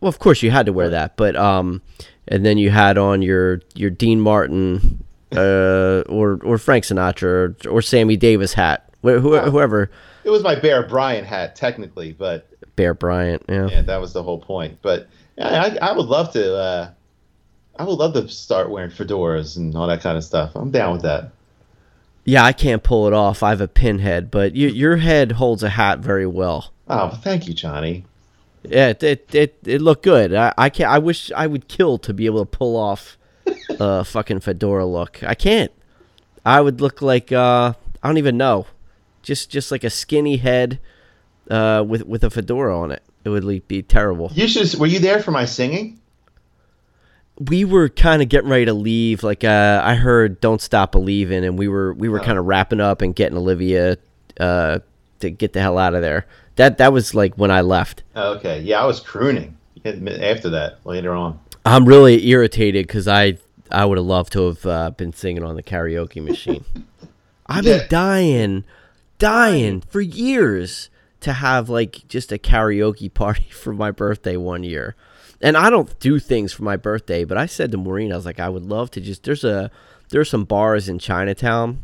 Well, of course you had to wear that, but um, and then you had on your your Dean Martin, uh, or or Frank Sinatra or, or Sammy Davis hat, wh- who, whoever, It was my Bear Bryant hat, technically, but Bear Bryant. Yeah. yeah, that was the whole point. But yeah, I, I would love to. Uh, I would love to start wearing fedoras and all that kind of stuff. I'm down with that. Yeah, I can't pull it off. I have a pinhead, but you, your head holds a hat very well. Oh, thank you, Johnny. Yeah, it it it, it looked good. I, I can't. I wish I would kill to be able to pull off a fucking fedora look. I can't. I would look like uh, I don't even know, just just like a skinny head, uh, with with a fedora on it. It would be terrible. You should. Were you there for my singing? We were kind of getting ready to leave. Like uh, I heard "Don't Stop Believing," and we were we were Oh. kind of wrapping up and getting Olivia uh, to get the hell out of there. That that was like when I left. Oh, okay. Yeah, I was crooning after that later on. I'm really irritated because I I would have loved to have uh, been singing on the karaoke machine. I've been Yeah. dying, dying for years to have like just a karaoke party for my birthday one year. And I don't do things for my birthday, but I said to Maureen, I was like, I would love to just. There's a there's some bars in Chinatown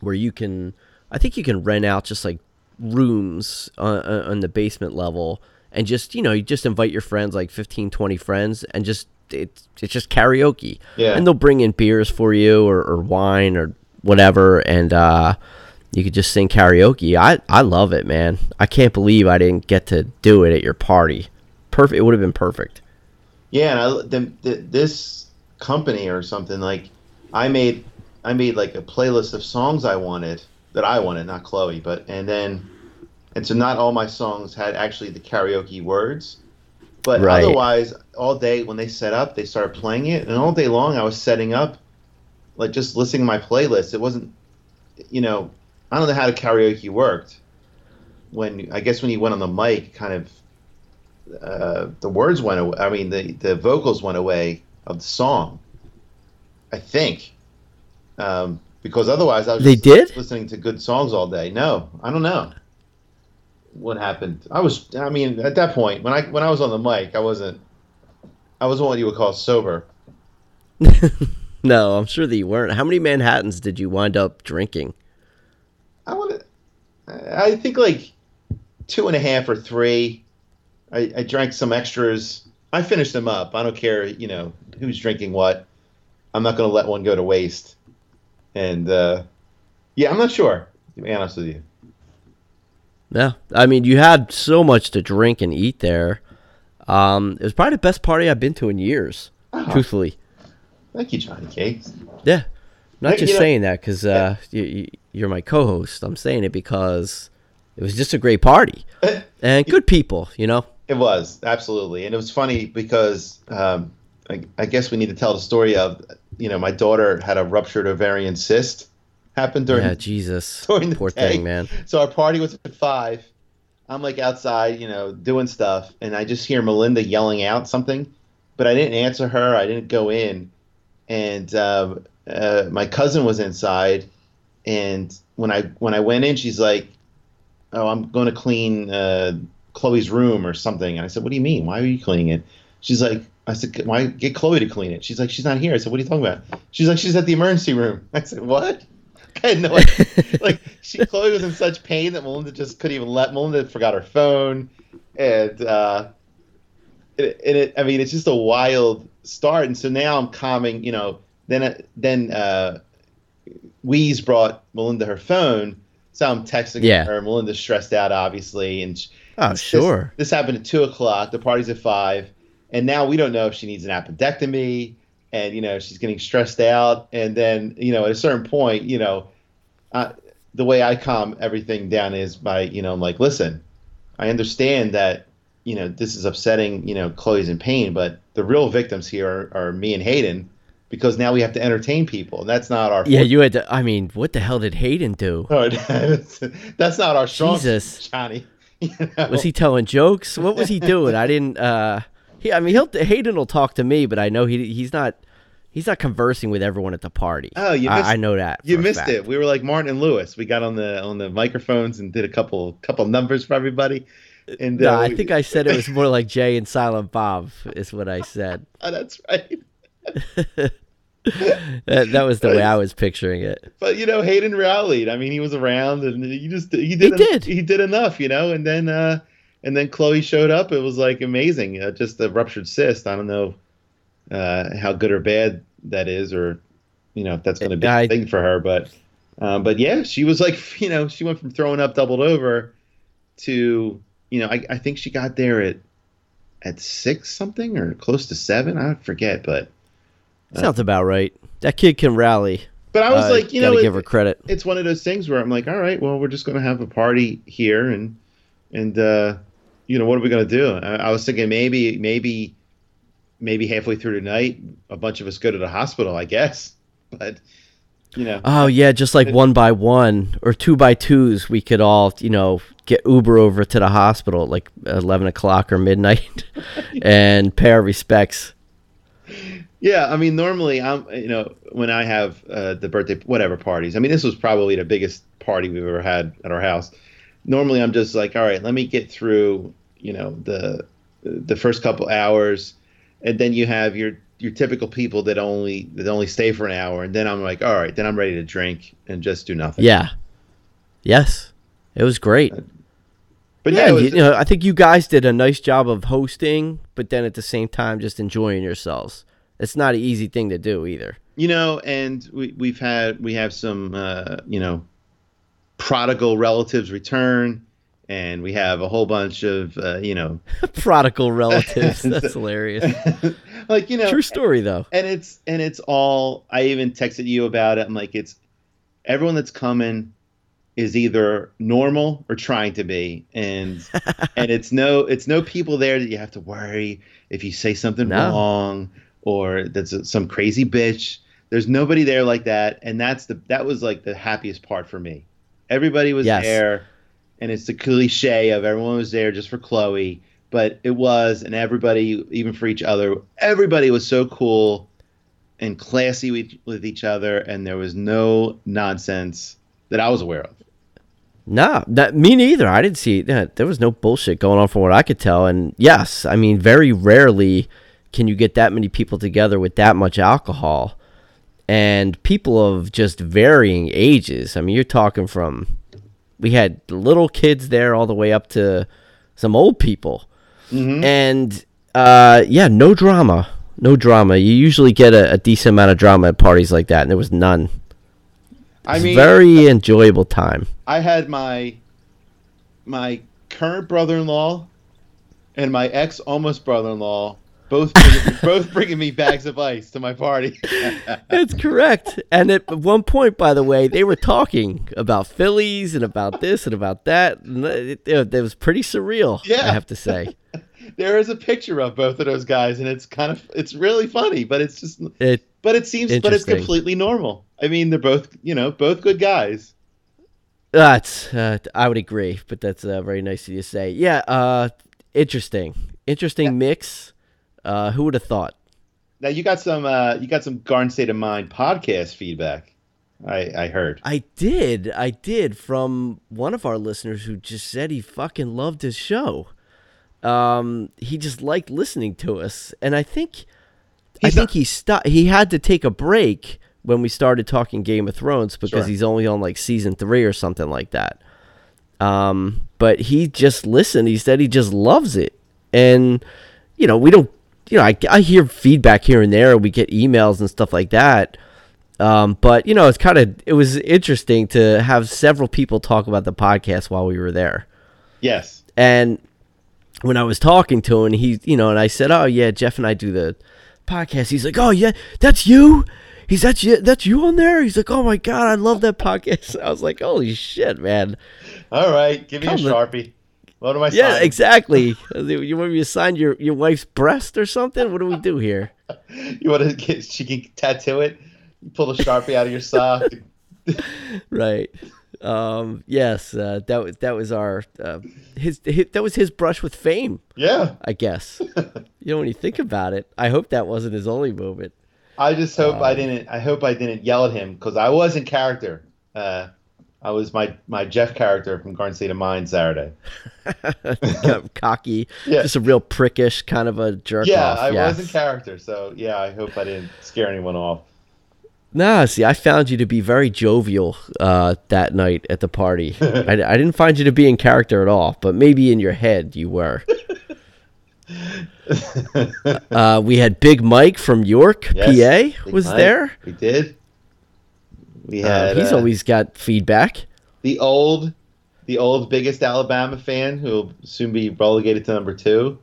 where you can, I think you can rent out just like rooms on, on the basement level and just you know you just invite your friends like 15 20 friends and just it's it's just karaoke Yeah. and they'll bring in beers for you or, or wine or whatever and uh you could just sing karaoke i i love it man i can't believe i didn't get to do it at your party perfect it would have been perfect Yeah, and I, the, the, this company or something like, I made I made like a playlist of songs I wanted that I wanted, not Chloe, but and then, and so not all my songs had actually the karaoke words, But Right. otherwise, all day when they set up, they started playing it, and all day long I was setting up, like just listening to my playlist. It wasn't, you know, I don't know how the karaoke worked. When I guess when you went on the mic, kind of, uh, the words went away. I mean, the the vocals went away of the song. I think, um, because otherwise I was They just did? listening to good songs all day. No, I don't know what happened. I was, I mean, at that point when I when I was on the mic, I wasn't, I wasn't what you would call sober. No, I'm sure that you weren't. How many Manhattans did you wind up drinking? I want to, I think like two and a half or three. I, I drank some extras. I finished them up. I don't care, you know, who's drinking what. I'm not going to let one go to waste. And uh, yeah, I'm not sure. To be honest with you. Yeah, I mean, you had so much to drink and eat there. Um, it was probably the best party I've been to in years, Oh. truthfully. Thank you, Johnny Cakes. Yeah, not Hey, just you know- saying that because uh, you, you, you're my co-host. I'm saying it because it was just a great party and good people. You know. It was absolutely, and it was funny because um, I, I guess we need to tell the story of you know my daughter had a ruptured ovarian cyst happened during Yeah, Jesus, during the poor day. thing, man. So our party was at five. I'm like outside, you know, doing stuff, and I just hear Melinda yelling out something, but I didn't answer her. I didn't go in, and um, uh, my cousin was inside, and when I when I went in, she's like, "Oh, I'm going to clean uh, Chloe's room or something." And I said, "What do you mean? Why are you cleaning it?" She's like, "I said, why get Chloe to clean it?" She's like, "She's not here." I said, "What are you talking about?" She's like, "She's at the emergency room." I said, "What?" I had no idea. like she Chloe was in such pain that Melinda just couldn't even let Melinda forgot her phone, and uh, it, and it I mean it's just a wild start. And so now I'm calming. You know, then then uh, Wheeze brought Melinda her phone, so I'm texting Yeah. her. Melinda's stressed out, obviously, and sh- Oh, this- sure. This, happened at two o'clock. The party's at five, and now we don't know if she needs an appendectomy, and you know she's getting stressed out. And then you know at a certain point, you know, uh, the way I calm everything down is by you know I'm like, listen, I understand that you know this is upsetting. You know, Chloe's in pain, but the real victims here are, are me and Hayden. Because now we have to entertain people, and that's not our. Yeah, you had to. I mean, what the hell did Hayden do? that's, that's not our strong Jesus. Johnny. You know? Was he telling jokes? What was he doing? I didn't. uh he, I mean, he'll Hayden will talk to me, but I know he he's not he's not conversing with everyone at the party. Oh, you I, missed- I know that. You missed fact. it. We were like Martin and Lewis. We got on the on the microphones and did a couple couple numbers for everybody. And No, uh, I we- think I said it was more like Jay and Silent Bob is what I said. Oh, that's right. That, that was the way I was picturing it. But you know, Hayden rallied. I mean, he was around, and he just he did He did. he did enough, you know. And then uh, and then Chloe showed up. It was like amazing. Uh, just a ruptured cyst. I don't know uh, how good or bad that is, or you know if that's going to be I- a thing for her. But uh, but yeah, she was like you know she went from throwing up doubled over to you know I, I think she got there at at six something or close to seven. I forget, but Sounds about right. That kid can rally. but I was Uh, like you know give it- her credit. it's one of those things where I'm like, all right, well, we're just going to have a party here, and and uh, you know, what are we going to do? I, I was thinking maybe maybe maybe halfway through the night, a bunch of us go to the hospital, I guess, but you know, Oh yeah, just like one by one or two by twos, we could all you know get Uber over to the hospital at like eleven o'clock or midnight, and pay our respects. Yeah. I mean, normally I'm you know when I have uh, the birthday whatever parties. I mean, this was probably the biggest party we've ever had at our house. Normally, I'm just like, all right, let me get through you know the the first couple hours and then you have your your typical people that only that only stay for an hour and then i'm like all right then i'm ready to drink and just do nothing Yeah. Yes, it was great. but Yeah, yeah, it you, you know, I think you guys did a nice job of hosting, but then at the same time, just enjoying yourselves. It's not an easy thing to do either. you know and we, we've had we have some uh, you know prodigal relatives return and we have a whole bunch of uh, you know Prodigal relatives. That's hilarious. like you know True story, though. and it's and it's all i even texted you about it i'm like it's everyone that's coming is either normal or trying to be, and and it's no it's no people there that you have to worry if you say something No. wrong or that's some crazy bitch. There's nobody there like that, and that's the that was like the happiest part for me. Everybody was Yes. there, and it's the cliche of everyone was there just for Chloe, but it was, and everybody, even for each other, everybody was so cool and classy with, with each other, and there was no nonsense that I was aware of. No, that me neither. I didn't see yeah, there was no bullshit going on from what I could tell. And yes, I mean, very rarely can you get that many people together with that much alcohol, and people of just varying ages. I mean, you're talking from we had little kids there all the way up to some old people, and uh, yeah, no drama, no drama. You usually get a, a decent amount of drama at parties like that, and there was none. I It's mean, very enjoyable time. I had my my current brother-in-law and my ex almost brother-in-law both bringing, both bringing me bags of ice to my party. That's correct. And at one point, by the way, they were talking about Phillies and about this and about that. And it, it, it was pretty surreal, Yeah. I have to say. there is a picture of both of those guys, and it's kind of it's really funny, but it's just It but it seems but it's completely normal. I mean, they're both you know both good guys. that's uh, I would agree, but that's uh, very nice of you to say. Yeah, uh, interesting, interesting mix. Uh, who would have thought? Now you got some uh, you got some Garden State of Mind podcast feedback. I I heard. I did, I did from one of our listeners who just said he fucking loved his show. Um, he just liked listening to us, and I think, I think not- he stopped. He had to take a break when we started talking Game of Thrones because Sure. he's only on like season three or something like that. Um, but he just listened. He said he just loves it, and you know we don't. You know, I, I hear feedback here and there. We get emails and stuff like that. Um, but you know, it's kind of it was interesting to have several people talk about the podcast while we were there. Yes. And when I was talking to him, he, you know, and I said, "Oh yeah, Jeff and I do the podcast." He's like, "Oh yeah, that's you." He's that's you, that's you on there. He's like, "Oh my god, I love that podcast." I was like, "Holy shit, man!" All right, give me a Come on. sharpie. What am I? Yeah, signing? exactly. you want me to sign your your wife's breast or something? What do we do here? You want to get? She can tattoo it. Pull the sharpie out of your sock. right. Um, yes, uh, that was that was our uh, his, his that was his brush with fame, Yeah. I guess. you know, when you think about it, I hope that wasn't his only moment. I just hope I Um, didn't. I hope I didn't yell at him because I was in character. Uh, I was my my Jeff character from Garden State of Mind Saturday. Kind of cocky, Yeah. just a real prickish kind of a jerk Yeah, off. I yes. was in character. So yeah, I hope I didn't scare anyone off. Nah, see, I found you to be very jovial uh, that night at the party. I, I didn't find you to be in character at all, but maybe in your head you were. uh, we had Big Mike from York, Yes, PA, Big was Mike. there. We did. We Uh, he's uh, always got feedback. the old, the old biggest Alabama fan who will soon be relegated to number two.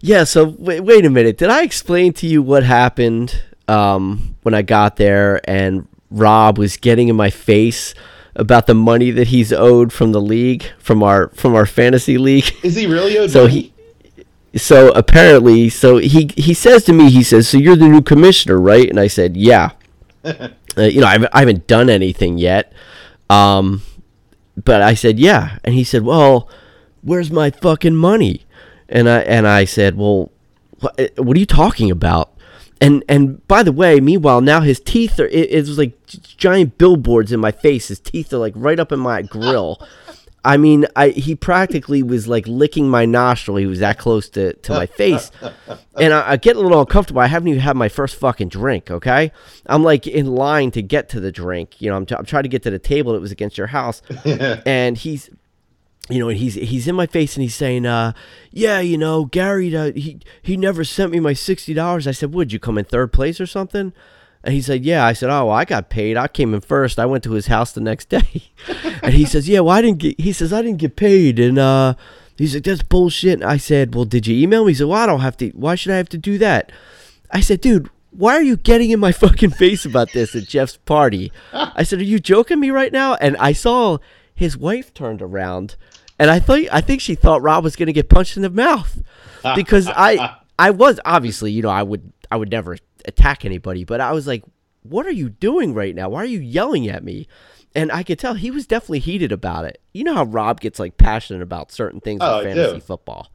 Yeah, so wait, wait a minute. Did I explain to you what happened um, when I got there and Rob was getting in my face about the money that he's owed from the league, from our from our fantasy league? Is he really owed So money? he so apparently so he he says to me he says so you're the new commissioner right and i said yeah uh, you know I haven't, I haven't done anything yet. Um but i said yeah. And he said well where's my fucking money? And i and i said well what, what are you talking about? And and by the way meanwhile now his teeth are it, it was like giant billboards in my face. His teeth are like right up in my grill I mean, I he practically was like licking my nostril. He was that close to, to my face, and I, I get a little uncomfortable. I haven't even had my first fucking drink. Okay, I'm like in line to get to the drink. You know, I'm, t- I'm trying to get to the table that was against your house, and he's you know, and he's he's in my face and he's saying, uh, yeah, you know, Gary, uh, he he never sent me my sixty dollars. I said, would you come in third place or something? And he said, yeah. I said, oh, well, I got paid. I came in first. I went to his house the next day, and he says, yeah, well, I didn't get. He says, I didn't get paid, and uh, he's like, that's bullshit. And I said, well, did you email me? He said, well, I don't have to. Why should I have to do that? I said, dude, why are you getting in my fucking face about this at Jeff's party? I said, are you joking me right now? And I saw his wife turned around, and I thought I think she thought Rob was gonna get punched in the mouth because I I was obviously you know I would I would never attack anybody, but I was like, what are you doing right now? Why are you yelling at me? And I could tell he was definitely heated about it. You know how Rob gets like passionate about certain things Oh, in do. fantasy football,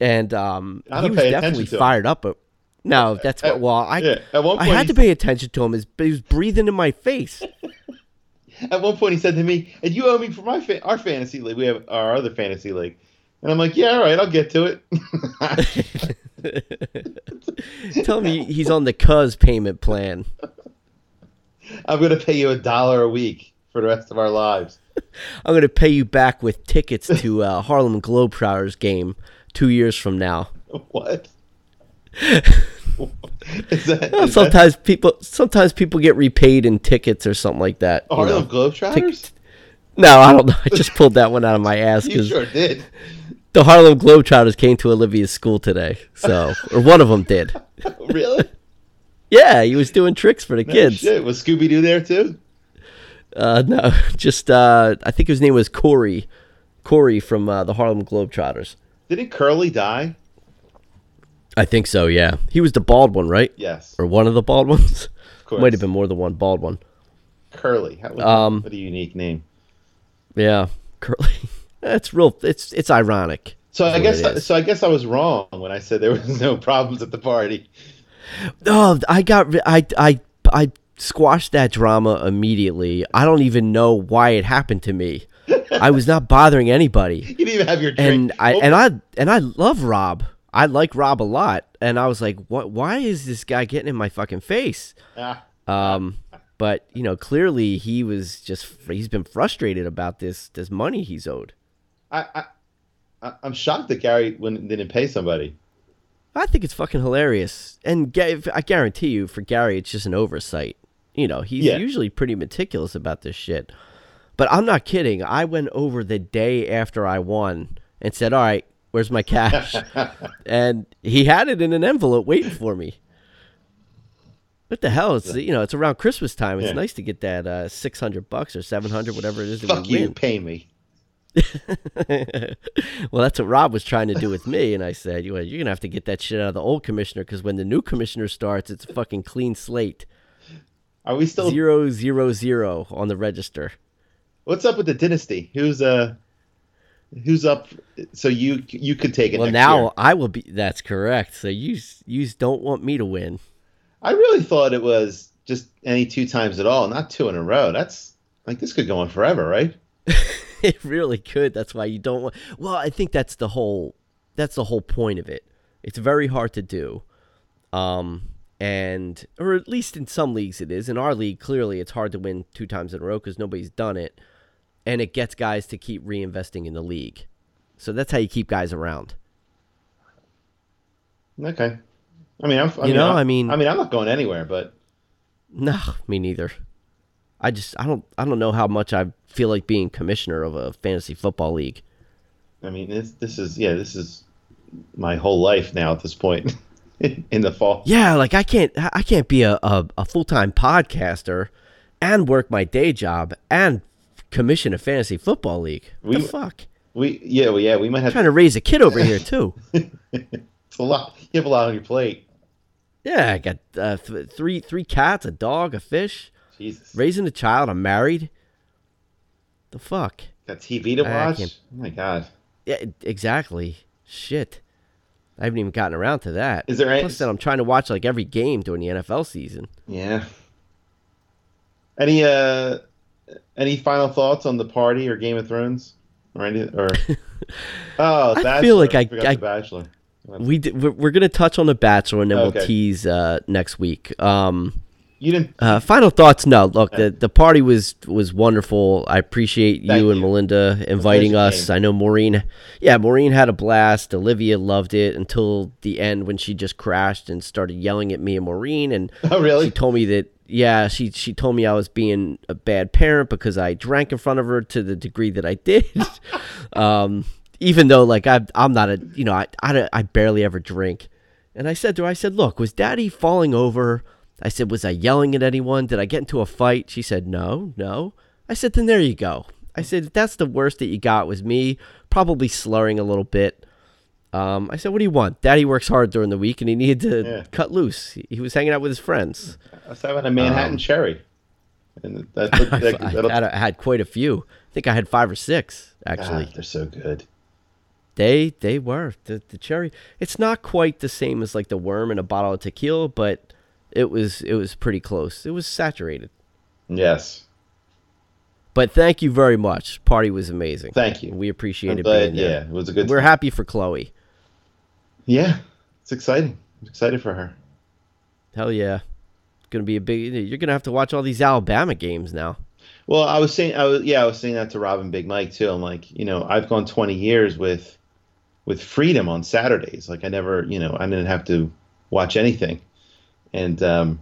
and um, he was definitely attention to him. fired up. But no, that's what. At- Well, I yeah, at one I had to pay attention to him. He was breathing in my face. At one point, he said to me, "And you owe me for my fa- our fantasy league. We have our other fantasy league." And I'm like, "Yeah, all right, I'll get to it." Tell me he's on the Cuz payment plan. I'm gonna pay you a dollar a week for the rest of our lives. I'm gonna pay you back with tickets to uh, Harlem Globetrotters game two years from now. What? is that, Well, is that sometimes people sometimes people get repaid in tickets or something like that. you Harlem know. Globetrotters? No, I don't know. I just pulled that one out of my ass You sure did. The Harlem Globetrotters came to Olivia's school today. So, or one of them did. really? Yeah, he was doing tricks for the No kids. shit. Was Scooby Doo there too? Uh, no, just uh, I think his name was Corey, Corey from uh, the Harlem Globetrotters. Didn't Curly die? I think so. Yeah, he was the bald one, right? Yes. Or one of the bald ones. Of course. Might have been more than one bald one. Curly. How, Um, what a unique name. Yeah, curly. That's real. It's it's ironic. So I guess is. so I guess I was wrong when I said there was no problems at the party. Oh, I got I I I squashed that drama immediately. I don't even know why it happened to me. I was not bothering anybody. You didn't even have your drink. and I What and I and I love Rob. I like Rob a lot, and I was like, "What? Why is this guy getting in my fucking face?" Ah, Um, but you know, clearly he was just he's been frustrated about this this money he's owed. I, I, I'm shocked that Gary didn't pay somebody. I think it's fucking hilarious, and I guarantee you, for Gary, it's just an oversight. You know, he's Yeah. usually pretty meticulous about this shit. But I'm not kidding. I went over the day after I won and said, "All right, where's my cash?" and he had it in an envelope waiting for me. What the hell? It's you know, it's around Christmas time. It's Yeah. nice to get that uh, six hundred bucks or seven hundred, whatever it is that Fuck you, win. pay me. well, that's what Rob was trying to do with me, and I said, "You you're gonna have to get that shit out of the old commissioner because when the new commissioner starts, it's a fucking clean slate, Are we still? zero zero zero on the register." What's up with the dynasty? Who's uh, who's up? So you you could take it. Well, now year. I will be. That's correct. So you you don't want me to win. I really thought it was just any two times at all, not two in a row. That's like this could go on forever, right? it really could. That's why you don't want. Well, I think that's the whole. That's the whole point of it. It's very hard to do, um, and or at least in some leagues it is. In our league, clearly it's hard to win two times in a row because nobody's done it, and it gets guys to keep reinvesting in the league. So that's how you keep guys around. Okay. I mean, I'm, I You mean, know, I'm, I mean- I mean, I'm not going anywhere, but No, me neither. I just I don't I don't know how much I feel like being commissioner of a fantasy football league. I mean, this this is yeah, this is my whole life now at this point in the fall. Yeah, like I can't I can't be a, a, a full time podcaster and work my day job and commission a fantasy football league. What We- the fuck? We yeah, well, yeah, we might have trying to raise a kid over here too. it's a lot. You have a lot on your plate. Yeah, I got uh, th- three three cats, a dog, a fish, Jesus. raising a child. I'm married. The fuck? Got TV to watch. Oh my god. Yeah, exactly. Shit. I haven't even gotten around to that. Is there any- Plus, then I'm trying to watch like every game during the NFL season. Yeah. Any uh, any final thoughts on the party or Game of Thrones or any or? Oh, I Bachelor. feel like I- I- the Bachelor. We d- we're, we're gonna touch on the Bachelor and then Okay. we'll tease uh, next week. Um, You didn't. uh, final thoughts? No, look, the the party was was wonderful. I appreciate you and. Melinda inviting us. came. I know Maureen. Yeah, Maureen had a blast. Olivia loved it until the end when she just crashed and started yelling at me and Maureen and. Oh, really? She told me that yeah, she she told me I was being a bad parent because I drank in front of her to the degree that I did. um, even though like I I'm not a you know I I, I barely ever drink, And I said to her, I said, look, was daddy falling over? I said, was I yelling at anyone? Did I get into a fight? She said, no, no. I said, then there you go. I said, that's the worst that you got was me, probably slurring a little bit. Um, I said, what do you want? Daddy works hard during the week and he needed to Yeah. cut loose. He, was hanging out with his friends. I was having a Manhattan Um, cherry, and that, that, I, that, I had, I had quite a few. I think I had five or six, actually. God, they're so good. They they were the the cherry. It's not quite the same as like the worm in a bottle of tequila, but it was it was pretty close. It was saturated. Yes, But thank you very much. Party was amazing. Thank you. We I'm appreciated glad- being there. yeah, it was a good. We're time. happy for Chloe. Yeah, it's exciting. I'm excited for her. Hell yeah. it's Gonna be a big. You're gonna have to watch all these Alabama games now. Well, I was saying, I was yeah, I was saying that to Robin Big Mike too. I'm like, you know, I've gone 20 years with with freedom on Saturdays. Like I never, you know, I didn't have to watch anything. And um,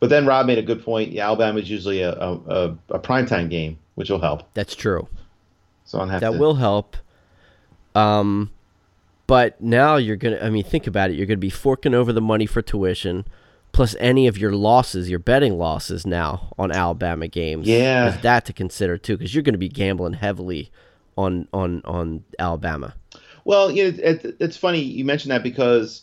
but then Rob made a good point. Yeah, Alabama is usually a a, a, primetime game, which will help. That's true. So I'll have That to. will help. Um, but now you're gonna. I mean, think about it. You're gonna be forking over the money for tuition, plus any of your losses, your betting losses now on Alabama games. Yeah. There's that to consider too, because you're gonna be gambling heavily on on on Alabama. Well, you know, it, it's funny you mentioned that because,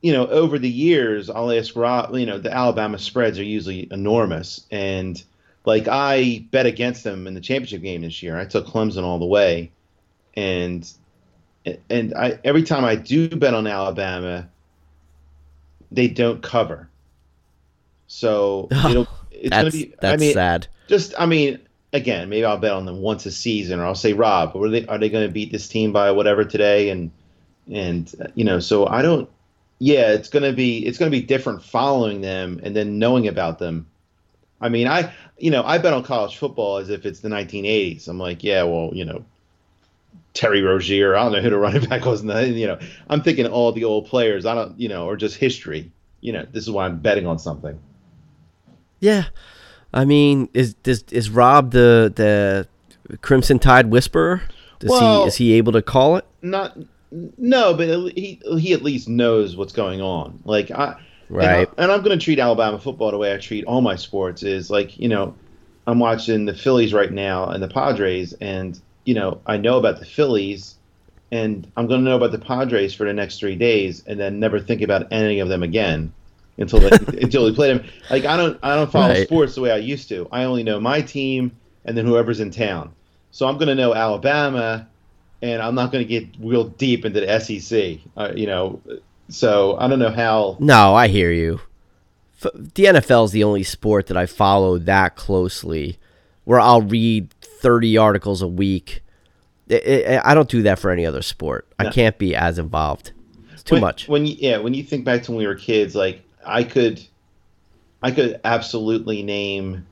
you know, over the years, I'll ask Rob. You know, the Alabama spreads are usually enormous, and like I bet against them in the championship game this year. I took Clemson all the way, and and I every time I do bet on Alabama, they don't cover. So it'll, it's gonna be. that's I mean, sad. just I mean, again, maybe I'll bet on them once a season, or I'll say, Rob, are they are they going to beat this team by whatever today? And and you know, so I don't. Yeah, it's gonna be it's gonna be different following them and then knowing about them. I mean, I you know I bet on college football as if it's the 1980s. I'm like, yeah, well, you know, Terry Rozier. I don't know who the running back was. In the, you know, I'm thinking all the old players. I don't, you know, or just history. You know, this is why I'm betting on something. Yeah, I mean, is is is Rob the the Crimson Tide whisperer? Does Well- he is he able to call it? not no, but he he at least knows what's going on. Like I Right. and, I, I'm going to treat Alabama football the way I treat all my sports. Is like you know, I'm watching the Phillies right now and the Padres, and you know I know about the Phillies, and I'm going to know about the Padres for the next three days, and then never think about any of them again until they, until we play them. Like I don't I don't follow Right. sports the way I used to. I only know my team and then whoever's in town. So I'm going to know Alabama, and I'm not going to get real deep into the SEC. Uh, you know, so I don't know how. No, I hear you. F- the NFL is the only sport that I follow that closely, where I'll read thirty articles a week. I- I I don't do that for any other sport. I can't be as involved. It's too when, much. When you yeah, when you think back to when we were kids, like I could, I could absolutely name.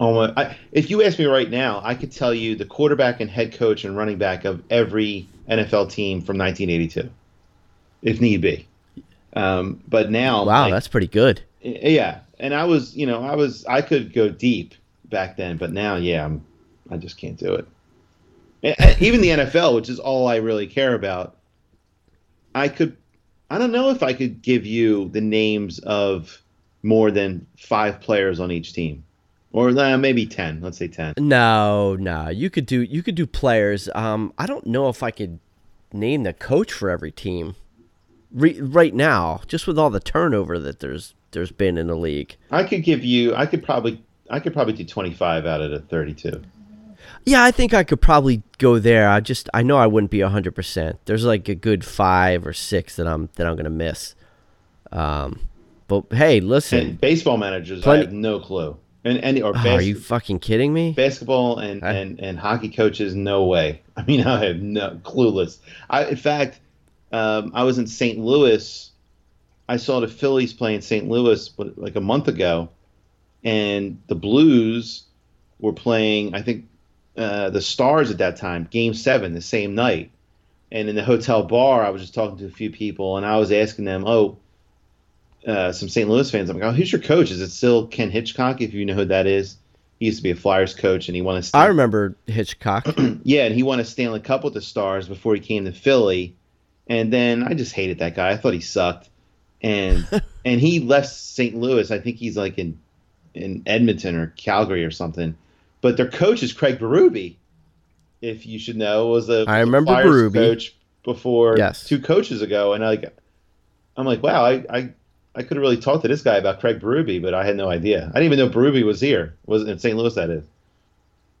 Almost, I, if you ask me right now, I could tell you the quarterback and head coach and running back of every NFL team from 1982, if need be. Um, but now, Wow, that's pretty good. yeah, and I was, you know, I was, I could go deep back then, but now, yeah, I'm, I just can't do it. And even the NFL, which is all I really care about, I could, I don't know if I could give you the names of more than five players on each team, or uh, maybe ten. Let's say ten. No, no, you could do you could do players. Um, I don't know if I could name the coach for every team. Re- right now, just with all the turnover that there's there's been in the league. I could give you, I could probably, I could probably do twenty-five out of the thirty-two. Yeah, I think I could probably go there. I just I know I wouldn't be hundred percent. There's like a good five or six that I'm that I'm gonna miss. Um, but hey, listen, And baseball managers, Plenty- I have no clue. And any or oh, bas- are you fucking kidding me? basketball and, I- and, and hockey coaches, no way. I mean, I have no clueless. I, in fact, um, I was in St. Louis. I saw the Phillies play in St. Louis what, like a month ago, and the Blues were playing. I think uh, the Stars at that time, Game Seven, the same night. And in the hotel bar, I was just talking to a few people, and I was asking them, "Oh, uh, some St. Louis fans. I'm like, oh, who's your coach? Is it still Ken Hitchcock? If you know who that is, he used to be a Flyers coach, and he won a I Stan- remember Hitchcock. yeah, and he won a Stanley Cup with the Stars before he came to Philly. And then I just hated that guy. I thought he sucked. and and he left St. Louis. I think he's like in in Edmonton or Calgary or something. But their coach is Craig Berube. If you should know, was a I remember Flyers Berube. coach before Yes. two coaches ago, and I like I'm like, wow, I I, I could have really talked to this guy about Craig Berube, but I had no idea. I didn't even know Berube was here. Was in St. Louis? That is.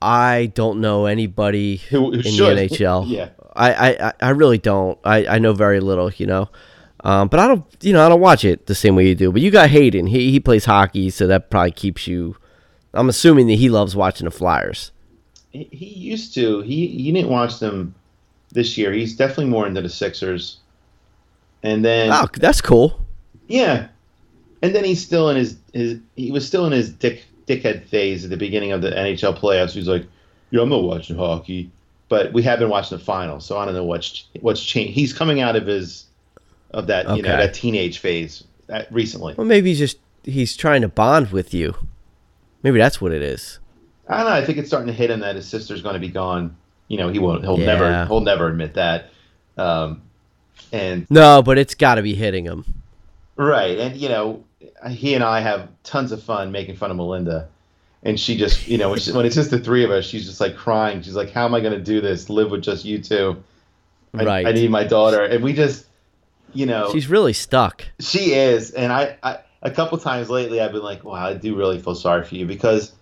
I don't know anybody Who, who in should. the NHL. yeah. I, I, I- really don't. I, I know very little, you know. Um, but I don't, you know, I don't watch it the same way you do. But you got Hayden. He he plays hockey, so that probably keeps you. I'm assuming that he loves watching the Flyers. He, he used to. He he didn't watch them this year. He's definitely more into the Sixers. And then Oh, that's cool. Yeah, and then he's still in his his. He was still in his dick dickhead phase at the beginning of the NHL playoffs. He's like, "Yeah, I'm not watching hockey," but we have been watching the finals, so I don't know what's what's changed. He's coming out of his of that you know that teenage phase that recently. Well, maybe he's just he's trying to bond with you. Maybe that's what it is. I don't know. I think it's starting to hit him that his sister's going to be gone. You know, he won't. He'll Yeah. never. He'll never admit that. Um, and No, but it's got to be hitting him. Right, and you know, he and I have tons of fun making fun of Melinda, and she just, you know, when, she, when it's just the three of us, she's just like crying. She's like, "How am I going to do this? Live with just you two? I, Right. I need my daughter." And we just, you know, She's really stuck. She is, and I, I a couple times lately I've been like, wow, I do really feel sorry for you because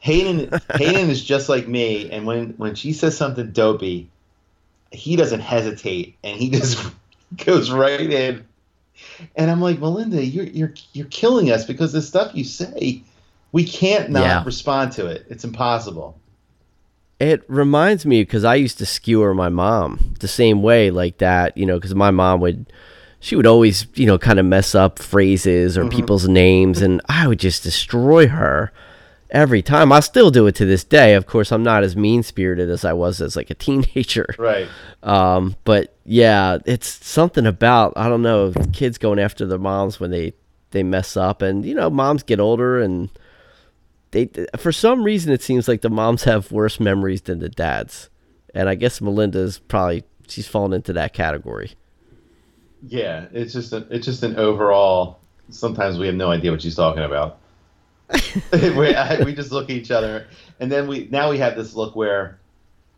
Hayden Hayden is just like me, and when when she says something dopey, he doesn't hesitate, and he just goes right in. And I'm like, Melinda, you're you're you're killing us because the stuff you say, we can't not Yeah. respond to it. It's impossible. It reminds me because I used to skewer my mom the same way, like that, you know, because my mom would, she would always, you know, kind of mess up phrases or mm-hmm. people's names, and I would just destroy her every time. I still do it to this day. Of course, I'm not as mean spirited as I was as like a teenager. Right. Um, but yeah, it's something about I don't know kids going after their moms when they they mess up, and you know, moms get older and they for some reason it seems like the moms have worse memories than the dads, and I guess Melinda's probably she's fallen into that category. Yeah, it's just a, it's just an overall. Sometimes we have no idea what she's talking about. we, I, we just look at each other, and then we now we have this look where,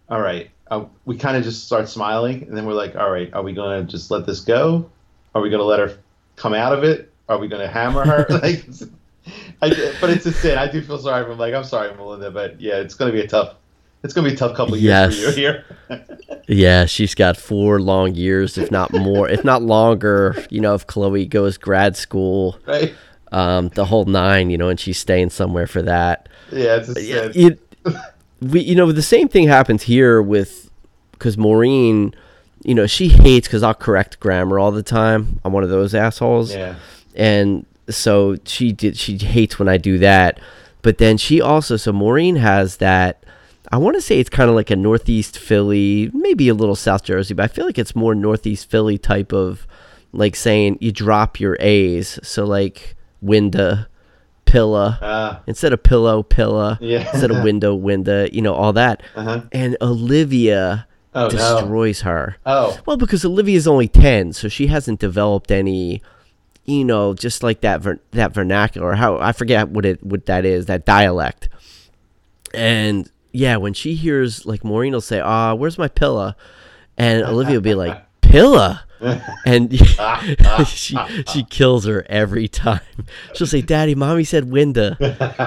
all right, uh, we kind of just start smiling, and then we're like, all right, are we gonna just let this go? Are we gonna let her come out of it? Are we gonna hammer her? like, I, but it's a sin. I do feel sorry for. him. Like, I'm sorry, Melinda, but yeah, it's gonna be a tough. It's gonna be a tough couple of years Yes. for you here. Yeah, she's got four long years, if not more, if not longer. You know, if Chloe goes grad school, right? Um, the whole nine, you know, and she's staying somewhere for that. Yeah, it's a Yeah, it, we you know the same thing happens here with because Maureen, you know, she hates because I'll correct grammar all the time. I'm one of those assholes, yeah. and so she did. She hates when I do that, but then she also so Maureen has that. I want to say it's kind of like a Northeast Philly, maybe a little South Jersey, but I feel like it's more Northeast Philly type of like saying you drop your A's. So like winda, pilla Uh, instead of pillow, pilla, Yeah. instead of window, window, you know, all that. Uh-huh. And Olivia Oh, no. destroys her. Oh, Well, because Olivia's only 10, so she hasn't developed any, you know, just like that ver- that vernacular. How I forget what it what that is, that dialect. And yeah, when she hears like Maureen will say, "Ah, where's my pilla?" and Olivia will be like, "Pilla." And she she kills her every time. She'll say, "Daddy, mommy said winda,"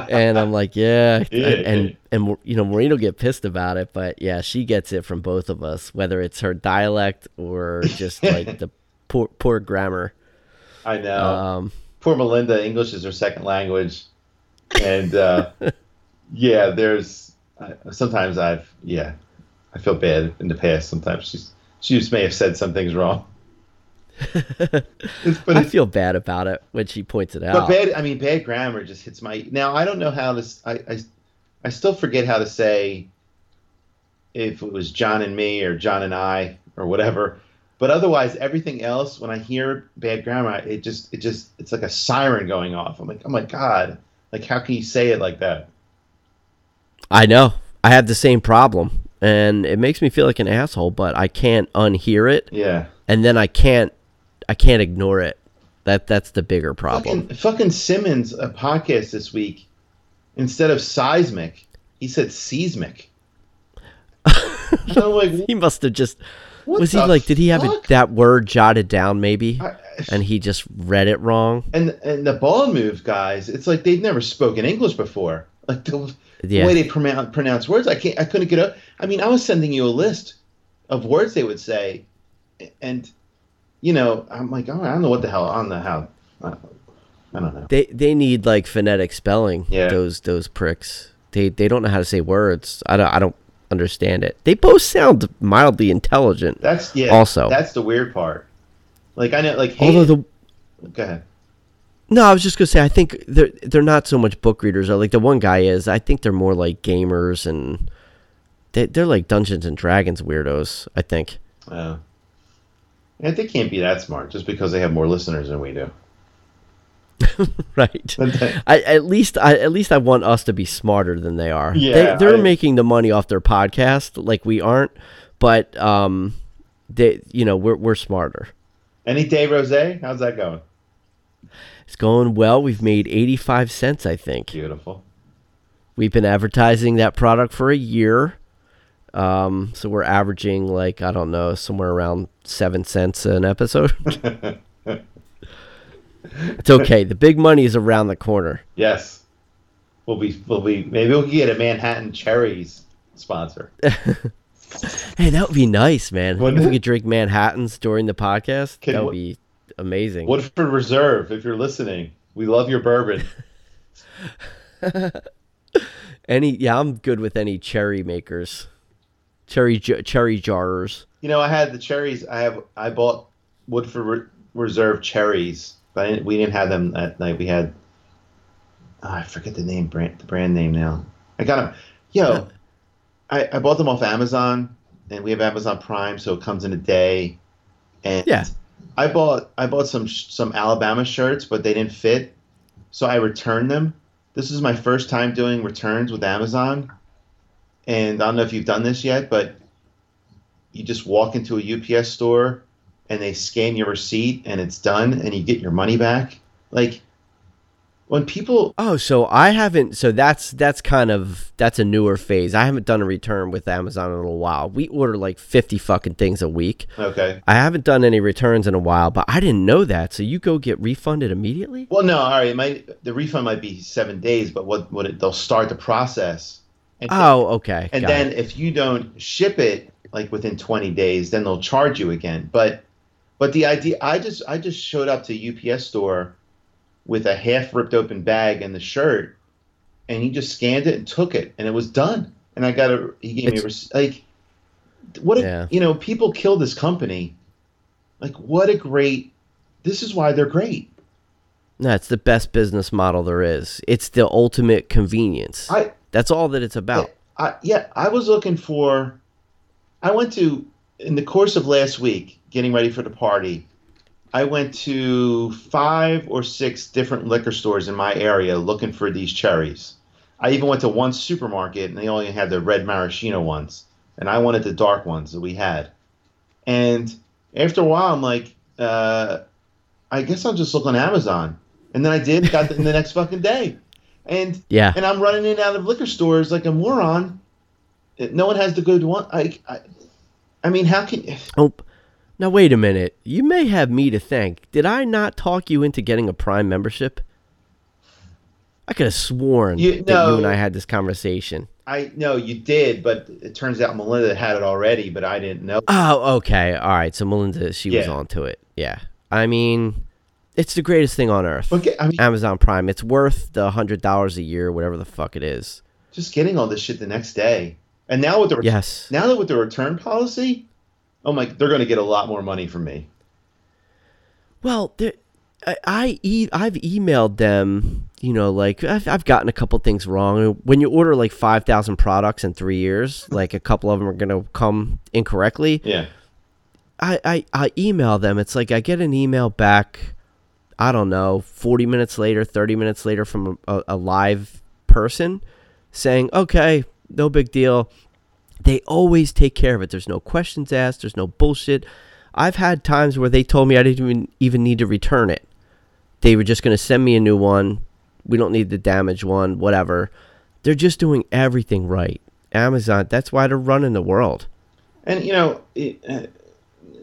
and I'm like, "Yeah," and and, and you know, Maureen will get pissed about it, but yeah, she gets it from both of us, whether it's her dialect or just like the poor poor grammar. I know. Um, Poor Melinda, English is her second language, and uh, yeah, there's sometimes I've yeah, I feel bad in the past. Sometimes she's she just may have said some things wrong. It's, but I feel bad about it when she points it out. but bad. I mean, bad grammar just hits my. Now I don't know how to. s- I, I I still forget how to say if it was John and me or John and I or whatever. But otherwise, everything else, when I hear bad grammar, it just it just it's like a siren going off. I'm like, oh my god, like how can you say it like that? I know. I have the same problem, and it makes me feel like an asshole, but I can't unhear it. Yeah, and then I can't I can't ignore it. That that's the bigger problem. Fucking, fucking Simmons, a podcast this week, instead of seismic, he said seismic. so like, He must have just what was he like? Did he have a, that word jotted down maybe, I- and he just read it wrong? and and the Bald Move guys, it's like they've never spoken English before. Like the Yeah. way they pronounce pronounce words, I can't. I couldn't get up. I mean, I was sending you a list of words they would say, and you know, I'm like, oh, I don't know what the hell. I don't know how. I don't, know. They they need like phonetic spelling. Yeah. Those those pricks. They they don't know how to say words. I don't I don't understand it. They both sound mildly intelligent. That's yeah. Also. that's the weird part. Like I know, like Although Hayden, the go ahead. no, I was just gonna say I think they're they're not so much book readers. Like the one guy is. I think they're more like gamers and they they're like Dungeons and Dragons weirdos. I think. Uh, yeah, they can't be that smart just because they have more listeners than we do. Right. I at least I at least I want us to be smarter than they are. Yeah, they, they're I- making the money off their podcast like we aren't, but um, they you know we're we're smarter. Any day, Rose? How's that going? It's going well. We've made eighty five cents. I think Beautiful. we've been advertising that product for a year. Um, so we're averaging like I don't know somewhere around seven cents an episode. it's okay. The big money is around the corner. Yes. We'll be. We'll be. Maybe we'll get a Manhattan Cherries sponsor. Hey, that would be nice, man. Wouldn't if we could drink Manhattans during the podcast, Can that would be amazing. Woodford Reserve, if you're listening, we love your bourbon. Any? Yeah, I'm good with any cherry makers, cherry cherry jarrers. You know, I had the cherries. I have. I bought Woodford Re- Reserve cherries, but I didn't, we didn't have them that night. We had. oh, I forget the name brand the brand name now. I got them. Yo, I, I bought them off Amazon, and we have Amazon Prime, so it comes in a day. And Yeah. I bought I bought some some Alabama shirts, but they didn't fit, so I returned them. This is my first time doing returns with Amazon, and I don't know if you've done this yet, but you just walk into a UPS store and they scan your receipt and it's done and you get your money back. Like when people Oh, so I haven't. So that's that's kind of that's a newer phase. I haven't done a return with Amazon in a little while. We order like fifty fucking things a week. okay. I haven't done any returns in a while, but I didn't know that. So you go get refunded immediately? Well, no, all right. It might the refund might be seven days, but what what it, they'll start the process. And Oh, okay. and got then it. if you don't ship it like within 20 days, then they'll charge you again. But but the idea, I just I just showed up to UPS store with a half ripped open bag and the shirt, and he just scanned it and took it, and it was done. And I got a he gave me a like what a, Yeah. you know people kill this company. Like what a great. This is why they're great. No, it's the best business model there is. It's the ultimate convenience. I That's all that it's about. I, yeah, I was looking for. I went to in the course of last week, getting ready for the party. I went to five or six different liquor stores in my area looking for these cherries. I even went to one supermarket and they only had the red maraschino ones, and I wanted the dark ones that we had. And after a while, I'm like, uh, I guess I'll just look on Amazon. And then I did, got them the next fucking day. And Yeah. and I'm running in and out of liquor stores like a moron. No one has the good one. I, I, I mean, how can? Oh, now wait a minute. You may have me to thank. Did I not talk you into getting a Prime membership? I could have sworn You- that you and. I had this conversation. I know you did, but it turns out Melinda had it already, but I didn't know. Oh, okay. All right. So Melinda, she was onto it. Yeah. I mean, it's the greatest thing on earth. Okay, I mean, Amazon Prime. It's worth the hundred dollars a year, whatever the fuck it is. just getting all this shit the next day, and now with the Yes. now that with the return policy, oh my, they're going to get a lot more money from me. Well, I, I e- I've emailed them. You know, like I've, I've gotten a couple things wrong. When you order like five thousand products in three years, like a couple of them are gonna come incorrectly. Yeah, I, I, I email them. It's like I get an email back. I don't know, forty minutes later, thirty minutes later from a, a live person saying, "Okay, no big deal." They always take care of it. There's no questions asked. There's no bullshit. I've had times where they told me I didn't even even need to return it. they were just going to send me a new one. We don't need the damaged one, whatever. They're just doing everything right. Amazon, that's why they're running the world. And you know, it, uh,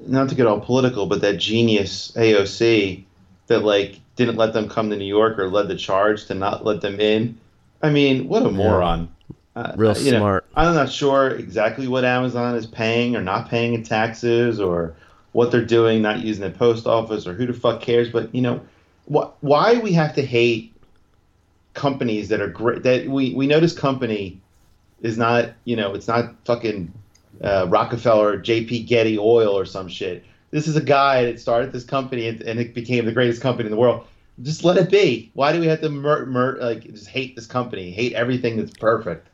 not to get all political, but that genius AOC that like didn't let them come to New York or led the charge to not let them in. I mean, what a moron. Uh, Real uh, know, smart. I'm not sure exactly what Amazon is paying or not paying in taxes or what they're doing, not using the post office or who the fuck cares. But you know, wh- why we have to hate companies that are great? That we we know this company is not, you know, it's not fucking uh, Rockefeller, J.P. Getty Oil or some shit. This is a guy that started this company and, and it became the greatest company in the world. Just let it be. Why do we have to like just hate this company? Hate everything that's perfect.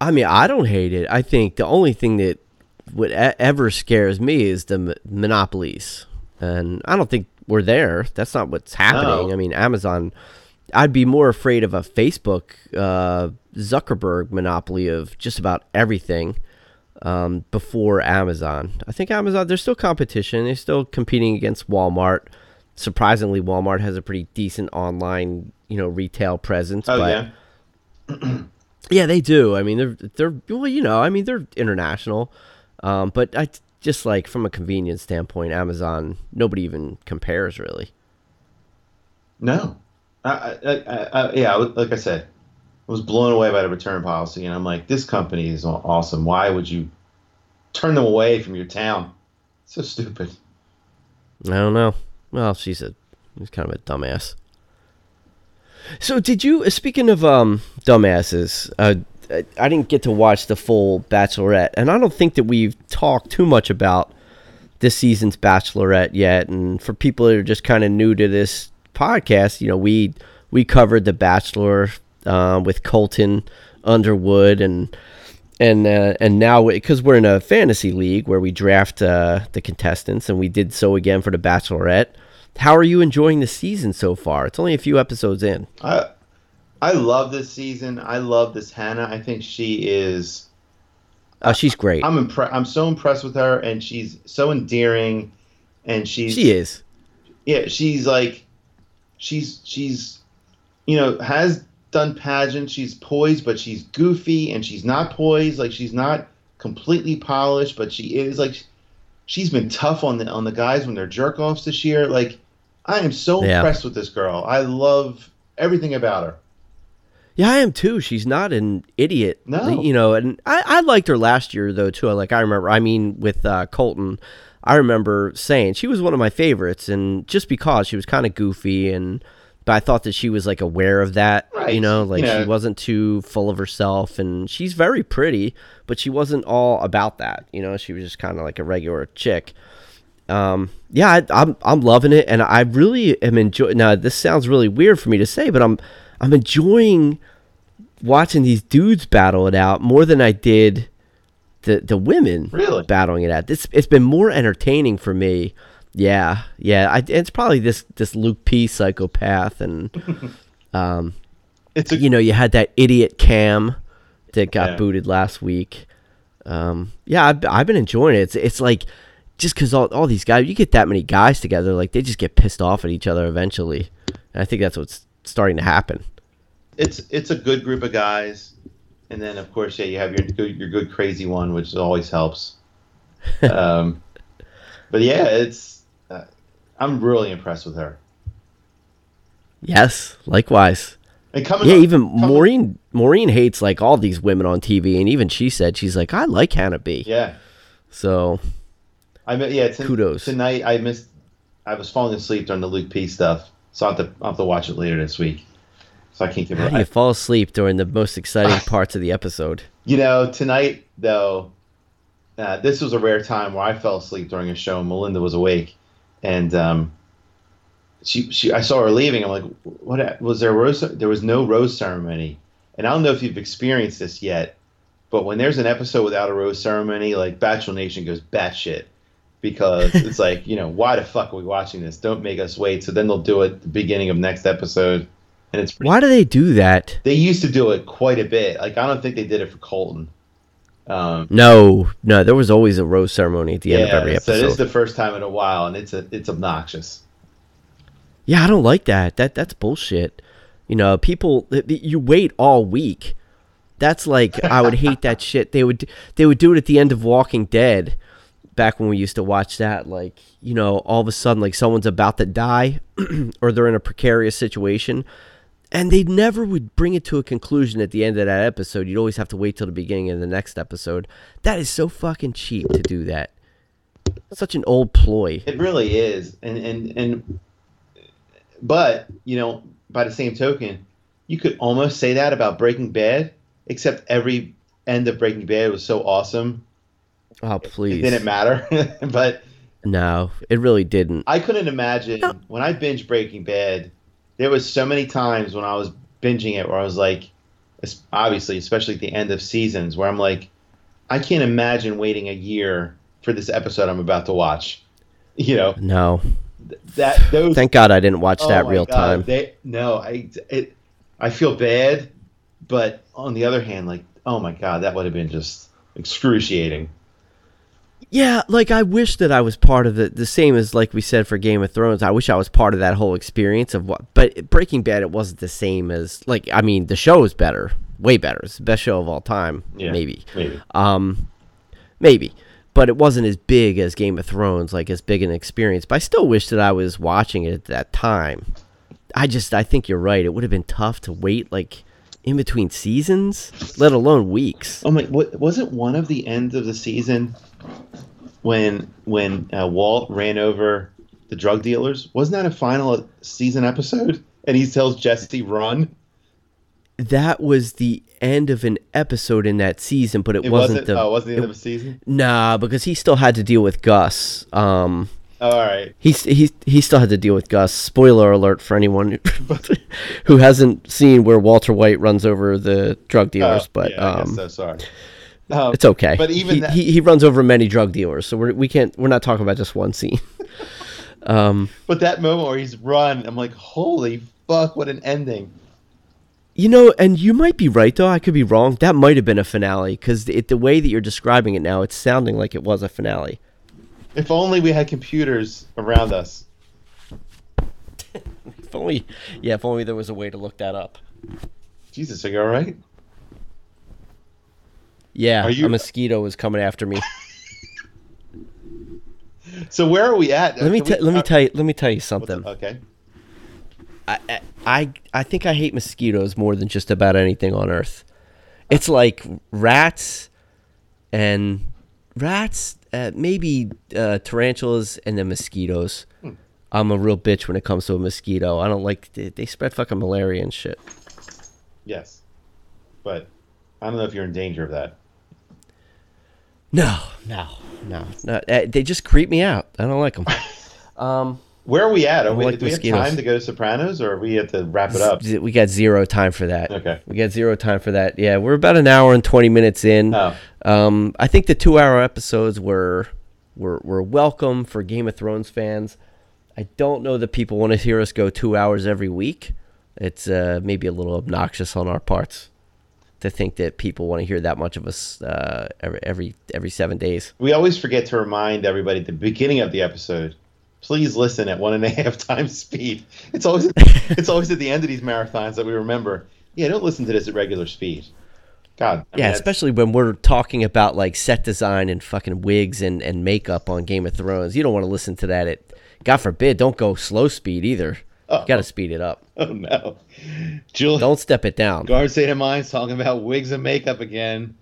I mean, I don't hate it. I think the only thing that would e- ever scares me is the m- monopolies, and I don't think we're there. That's not what's happening. No. I mean, Amazon. I'd be more afraid of a Facebook uh, Zuckerberg monopoly of just about everything um, before Amazon. I think Amazon. There's still competition. They're still competing against Walmart. Surprisingly, Walmart has a pretty decent online, you know, retail presence. Oh but yeah. yeah, they do. I mean, they're they're well, you know, I mean, they're international, um, but I just like from a convenience standpoint, Amazon, nobody even compares really. No. I, I, I, I, yeah, like I said, was blown away by the return policy, and I'm like, this company is awesome. Why would you turn them away from your town? So stupid. I don't know. Well, she's a she's kind of a dumbass. So, did you? uh, Speaking of um dumbasses, uh, I- I didn't get to watch the full Bachelorette, and I don't think that we've talked too much about this season's Bachelorette yet. And for people that are just kind of new to this podcast, you know, we we covered the Bachelor uh, with Colton Underwood and and uh, and now because we're in a fantasy league where we draft uh, the contestants, and we did so again for the Bachelorette. How are you enjoying the season so far? It's only a few episodes in. I, I love this season. I love this Hannah. I think she is. Oh, she's great. I'm impressed. I'm so impressed with her, and she's so endearing, and she's she is. yeah, she's like, she's she's, you know, has done pageants. She's poised, but she's goofy, and she's not poised. Like she's not completely polished, but she is like, she's been tough on the on the guys when they're jerk offs this year. Like, I am so Yeah. impressed with this girl. I love everything about her. Yeah, I am too. She's not an idiot. No. You know, and I, I liked her last year though too. Like I remember I mean with uh, Colton, I remember saying she was one of my favorites and just because she was kind of goofy and but I thought that she was like aware of that, you know, like she wasn't too full of herself and she's very pretty, but she wasn't all about that, you know, she was just kind of like a regular chick. Um, yeah, I, I'm I'm loving it, and I really am enjoying. Now, this sounds really weird for me to say, but I'm I'm enjoying watching these dudes battle it out more than I did the the women Really? battling it out. It's it's been more entertaining for me. Yeah, yeah. I, it's probably this this Luke P psychopath, and um, It's a you know, you had that idiot Cam that got Yeah. booted last week. Um, yeah, I've, I've been enjoying it. It's it's like just because all, all these guys, you get that many guys together, like they just get pissed off at each other eventually. And I think that's what's starting to happen. it's it's a good group of guys, and then of course yeah you have your good your good crazy one which always helps. um, but yeah, it's I'm really impressed with her. Yes, likewise. And coming Yeah, up- even coming- Maureen Maureen hates like all these women on TV, and even she said she's like, I like Hannah B. Yeah, So I mean yeah. T- Kudos. tonight. I missed. I was falling asleep during the Luke P stuff, so I have to I have to watch it later this week. So I can't give how it. do you fall asleep during the most exciting parts of the episode? You know, tonight though, uh, this was a rare time where I fell asleep during a show and Melinda was awake, and um, she she I saw her leaving. I'm like, what was there a rose? There was no rose ceremony, and I don't know if you've experienced this yet, but when there's an episode without a rose ceremony, like Bachelor Nation goes batshit because it's like you know why the fuck are we watching this? Don't make us wait. So then they'll do it at the beginning of next episode, and it's pretty Why do they do that? they used to do it quite a bit. Like I don't think they did it for Colton. Um, No, no, there was always a rose ceremony at the end of every episode. so this is the first time in a while, and it's a, it's obnoxious. Yeah, I don't like that. That that's bullshit. You know, people you wait all week. That's like I would hate that shit. They would they would do it at the end of Walking Dead back when we used to watch that like, you know, all of a sudden like someone's about to die or they're in a precarious situation and they never would bring it to a conclusion at the end of that episode. You'd always have to wait till the beginning of the next episode. That is so fucking cheap to do that. Such an old ploy. It really is. And and and but, you know, by the same token, you could almost say that about Breaking Bad, except every end of Breaking Bad was so awesome. Oh, please. It didn't matter. but no, it really didn't. I couldn't imagine when I binge Breaking Bad, there was so many times when I was binging it where I was like, obviously, especially at the end of seasons, where I'm like, I can't imagine waiting a year for this episode I'm about to watch. You know, no. That those. Thank God I didn't watch oh that real God, time. They, no, I it, I feel bad, but on the other hand, like, oh my God, that would have been just excruciating. Yeah, like I wish that I was part of the the same as like we said for Game of Thrones. I wish I was part of that whole experience of what. But Breaking Bad, it wasn't the same as like I mean the show is better, way better. It's the best show of all time, Yeah, maybe. maybe. Um, maybe, but it wasn't as big as Game of Thrones, like as big an experience. But I still wish that I was watching it at that time. I just I think you're right. It would have been tough to wait like in between seasons, let alone weeks. Oh my! What, wasn't one of the ends of the season when when uh, Walt ran over the drug dealers? Wasn't that a final season episode? And he tells Jesse, "Run." that was the end of an episode in that season, but it, It wasn't, wasn't. the. oh, wasn't the end it- of a season. Nah, because he still had to deal with Gus. Um, all right. he he he still had to deal with Gus. Spoiler alert for anyone who hasn't seen where Walter White runs over the drug dealers, Oh, but yeah, um, so. Sorry. Um, it's okay. But even he, that- he he runs over many drug dealers, so we're, we can't we're not talking about just one scene. um, But that moment where he's run, I'm like, holy fuck, what an ending. You know, and you might be right though. I could be wrong. That might have been a finale because the, the way that you're describing it now, it's sounding like it was a finale. If only we had computers around us. If only, yeah, if only there was a way to look that up. Jesus, are you all right? Yeah, you- a mosquito was coming after me. So where are we at? let me Can we- let me tell you let me tell you something. Okay. I, I- I I think I hate mosquitoes more than just about anything on earth. It's like rats and rats, uh, maybe uh, tarantulas, and then mosquitoes. Hmm. I'm a real bitch when it comes to a mosquito. I don't like they, they spread fucking malaria and shit. Yes. But I don't know if you're in danger of that. No, no, no, no. uh, They just creep me out. I don't like them. Um, Where are we at? Are don't we, like do we have time to go to Sopranos, or are we have to wrap it up? z- we got zero time for that. Okay. We got zero time for that. Yeah, we're about an hour and twenty minutes in. Oh. Um, I think the two-hour episodes were were were welcome for Game of Thrones fans. I don't know that people want to hear us go two hours every week. It's uh, maybe a little obnoxious on our parts to think that people want to hear that much of us uh, every every every seven days. We always forget to remind everybody at the beginning of the episode. Please listen at one and a half times speed. It's always it's always at the end of these marathons that we remember. Yeah, don't listen to this at regular speed. God. I Yeah, that's- especially when we're talking about like set design and fucking wigs and, and makeup on Game of Thrones. You don't want to listen to that at God forbid, don't go slow speed either. Oh. Gotta speed it up. Oh no. Jill Don't step it down. Guard State of Mind's talking about wigs and makeup again.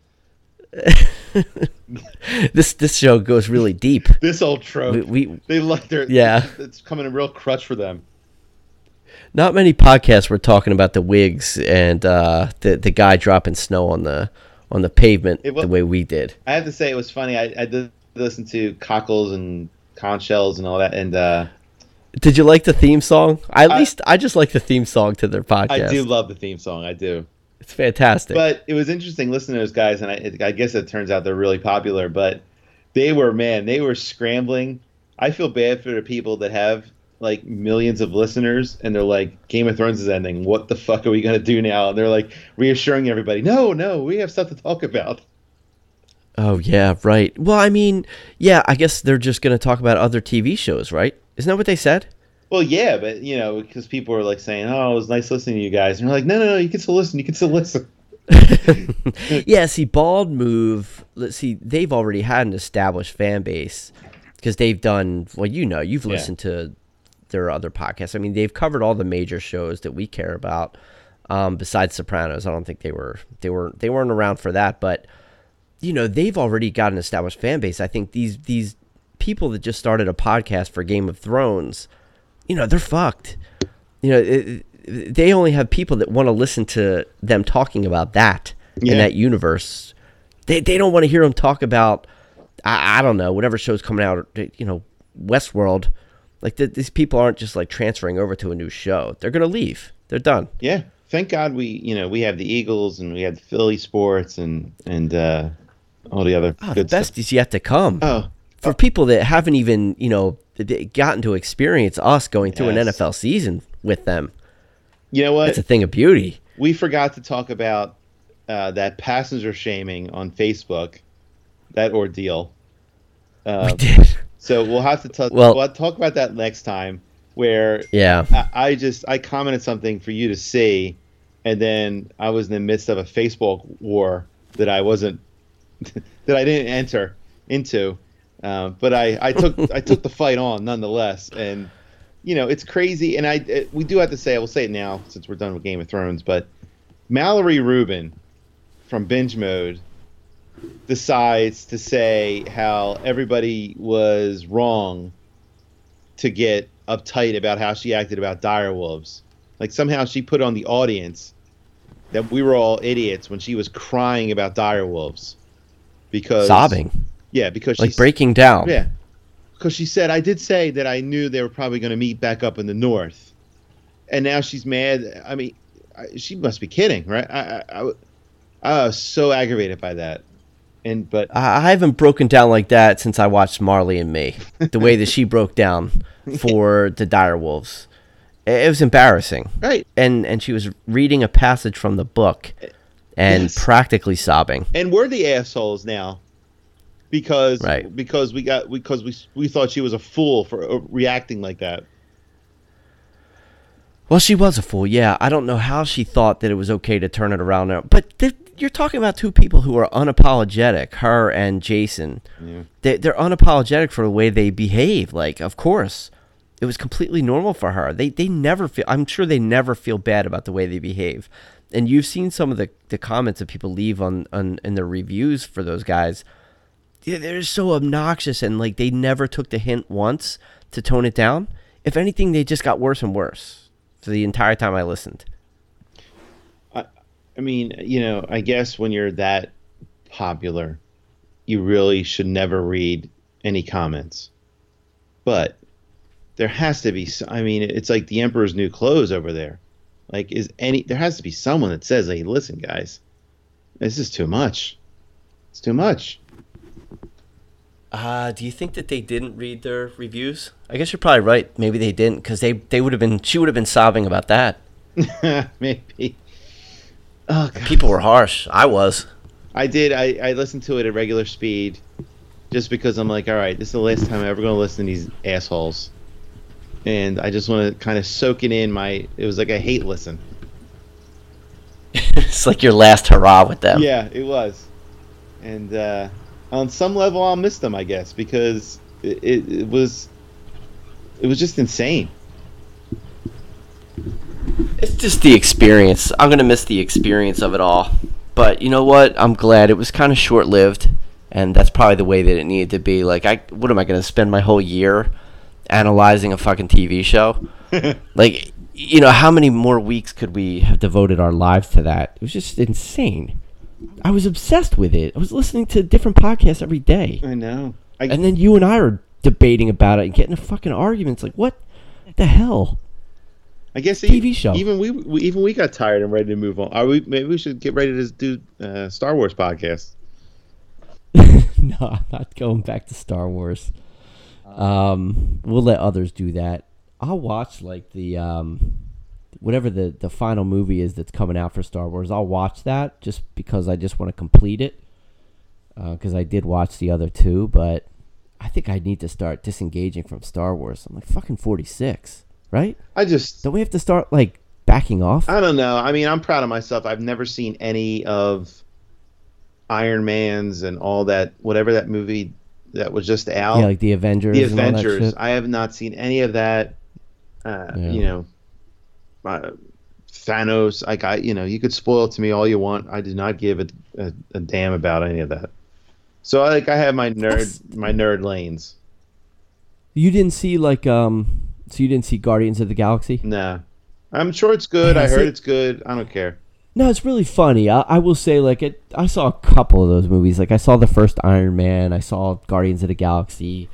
This this show goes really deep. This old trope. We, we they like their Yeah. It's coming a real crutch for them. not many podcasts were talking about the wigs and uh, the the guy dropping snow on the on the pavement It was- the way we did. I have to say it was funny. I, I did listen to Cockles and Conch shells and all that, and uh, Did you like the theme song? I, at I- least I just like the theme song to their podcast. I do love the theme song. I do. it's fantastic. But it was interesting listening to those guys, and I, I guess it turns out they're really popular. But they were man, they were scrambling. I feel bad for the people that have like millions of listeners, and they're like, Game of Thrones is ending. What the fuck are we gonna do now? And they're like reassuring everybody, no, no, we have stuff to talk about. Oh yeah, right. Well, I mean, yeah, I guess they're just going to talk about other TV shows, right? Isn't that what they said? Well, yeah, but you know, because people are like saying, "Oh, it was nice listening to you guys," and you're like, "No, no, no, you can still listen. You can still listen." yeah, see, Bald Move. Let's see, they've already had an established fan base because they've done. Well, you know, you've Yeah. listened to their other podcasts. I mean, they've covered all the major shows that we care about. Um, besides Sopranos, I don't think they were they were they weren't around for that, but you know, they've already got an established fan base. I think these these people that just started a podcast for Game of Thrones, you know, they're fucked. You know, it, they only have people that want to listen to them talking about that Yeah. in that universe. They they don't want to hear them talk about I, I don't know whatever show's coming out. You know, Westworld. Like th- these people aren't just like transferring over to a new show. They're gonna leave. They're done. Yeah, thank God we, you know, we have the Eagles and we have the Philly sports and and uh, all the other Oh, the best stuff. is yet to come. Oh, for people that haven't even you know gotten to experience us going through an NFL season with them. you know what? It's a thing of beauty. we forgot to talk about uh, that passenger shaming on Facebook, that ordeal. We did. so we'll have to talk. Well- we'll talk about that next time. Where Yeah. I, I just I commented something for you to see, and then I was in the midst of a Facebook war that I wasn't that I didn't enter into, um, but I I took I took the fight on nonetheless, and you know it's crazy, and I it, we do have to say I will say it now since we're done with Game of Thrones, but Mallory Rubin from Binge Mode decides to say how everybody was wrong to get uptight about how she acted about direwolves. Like somehow she put on the audience that we were all idiots when she was crying about direwolves because Sobbing, Yeah, because she's like breaking down. Yeah, because she said I did say that I knew they were probably going to meet back up in the north, and now she's mad. I mean, I, she must be kidding, right? I, I, I, I was so aggravated by that, and but I haven't broken down like that since I watched Marley and Me. The way that she broke down for the direwolves, it it was embarrassing. right, And and she was reading a passage from the book, and Yes. practically sobbing. and we're the assholes now because Right. because we got because we we thought she was a fool for uh, reacting like that. Well, she was a fool. Yeah, I don't know how she thought that it was okay to turn it around now. But th- you're talking about two people who are unapologetic, her and Jason. Yeah. They, they're unapologetic for the way they behave. Like, of course, it was completely normal for her. They they never feel. I'm sure they never feel bad about the way they behave. And you've seen some of the, the comments that people leave on, on in their reviews for those guys. They're so obnoxious and like they never took the hint once to tone it down. If anything, they just got worse and worse for the entire time I listened. I I mean, you know, I guess when you're that popular, you really should never read any comments. But there has to be. I mean, it's like the emperor's new clothes over there. Like, is any? There has to be someone that says, "Hey, listen, guys, this is too much. It's too much." Uh, do you think that they didn't read their reviews? I guess you're probably right. Maybe they didn't because they, they would have been she would have been sobbing about that. Maybe. Oh God. People were harsh. I was. I did. I, I listened to it at regular speed, just because I'm like, all right, this is the last time I'm ever going to listen to these assholes, and I just want to kind of soak it in. My it was like a hate listen. it's like your last hurrah with them. Yeah, it was, and uh, on some level, I'll miss them, I guess, because it, it, it was it was just insane. It's just the experience. I'm gonna miss the experience of it all. But you know what? I'm glad it was kind of short lived, and that's probably the way that it needed to be. Like, I what am I gonna spend my whole year analyzing a fucking TV show? like, you know, how many more weeks could we have devoted our lives to that? It was just insane. I was obsessed with it. I was listening to different podcasts every day, I know. I, and then you and I are debating about it and getting a fucking arguments. Like, what the hell? I guess TV e- show. Even we, we even we got tired and ready to move on. Are we? Maybe we should get ready to do uh, Star Wars podcast. no, I'm not going back to Star Wars. Um, we'll let others do that. I'll watch like the um, whatever the the final movie is that's coming out for Star Wars. I'll watch that just because I just want to complete it. Because I did watch the other two, but I think I need to start disengaging from Star Wars. I'm like fucking 46. right? I just Don't we have to start like backing off? I don't know. I mean, I'm proud of myself. I've never seen any of Iron Man's and all that whatever that movie that was just out. yeah, like the Avengers. the and all that Avengers. I have not seen any of that. Uh, Yeah. You know, uh, Thanos. Like I, you know, you could spoil it to me all you want. I did not give a, a, a damn about any of that. So like I have my nerd my nerd lanes. You didn't see like um. So you didn't see Guardians of the Galaxy? Nah, I'm sure it's good. Yeah, I heard see- it's good. I don't care. No, it's really funny. I, I will say, like, it, I saw a couple of those movies. Like, I saw the first Iron Man. I saw Guardians of the Galaxy.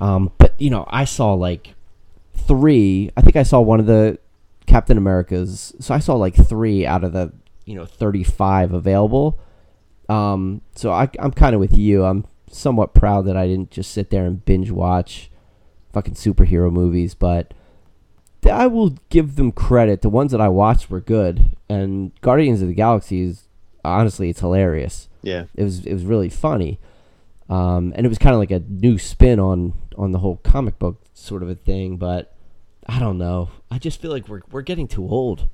Um, but you know, I saw like three. I think I saw one of the Captain Americas. So I saw like three out of the you know thirty-five available. Um, so I, I'm kind of with you. I'm somewhat proud that I didn't just sit there and binge watch fucking superhero movies, but. I will give them credit. The ones that I watched were good, and Guardians of the Galaxy is honestly it's hilarious. Yeah. It was it was really funny, um, and it was kind of like a new spin on on the whole comic book sort of a thing. But I don't know. I just feel like we're we're getting too old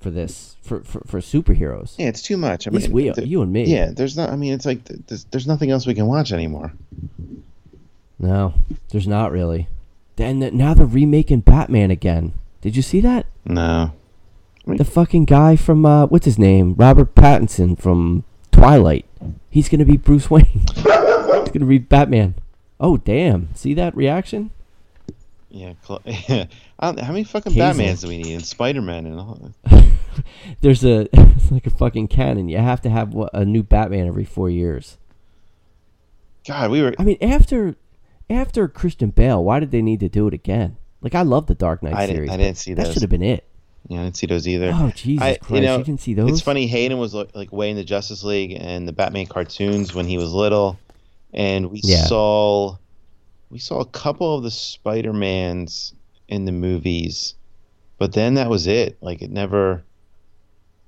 for this for for, for superheroes. Yeah, it's too much. I At least we, th- you and me. Yeah, there's not. I mean, it's like there's, there's nothing else we can watch anymore. No, there's not really. Then now they're remaking Batman again. Did you see that? No. The fucking guy from uh, what's his name? Robert Pattinson from Twilight. He's gonna be Bruce Wayne. He's gonna be Batman. Oh damn! See that reaction? Yeah. Cl- I how many fucking. Batmans do we need? And Spider Man and all. There's a it's like a fucking canon. You have to have a new Batman every four years. God, we were. I mean, after after Christian Bale, why did they need to do it again? Like I love the Dark Knight I didn't- series. I didn't see That should have been it. Yeah, I didn't see those either. Oh Jesus I, Christ! You, didn't see those? It's funny. Hayden was like, like way in the Justice League and the Batman cartoons when he was little, and we Yeah. saw we saw a couple of the Spider Mans in the movies, but then that was it. Like it never.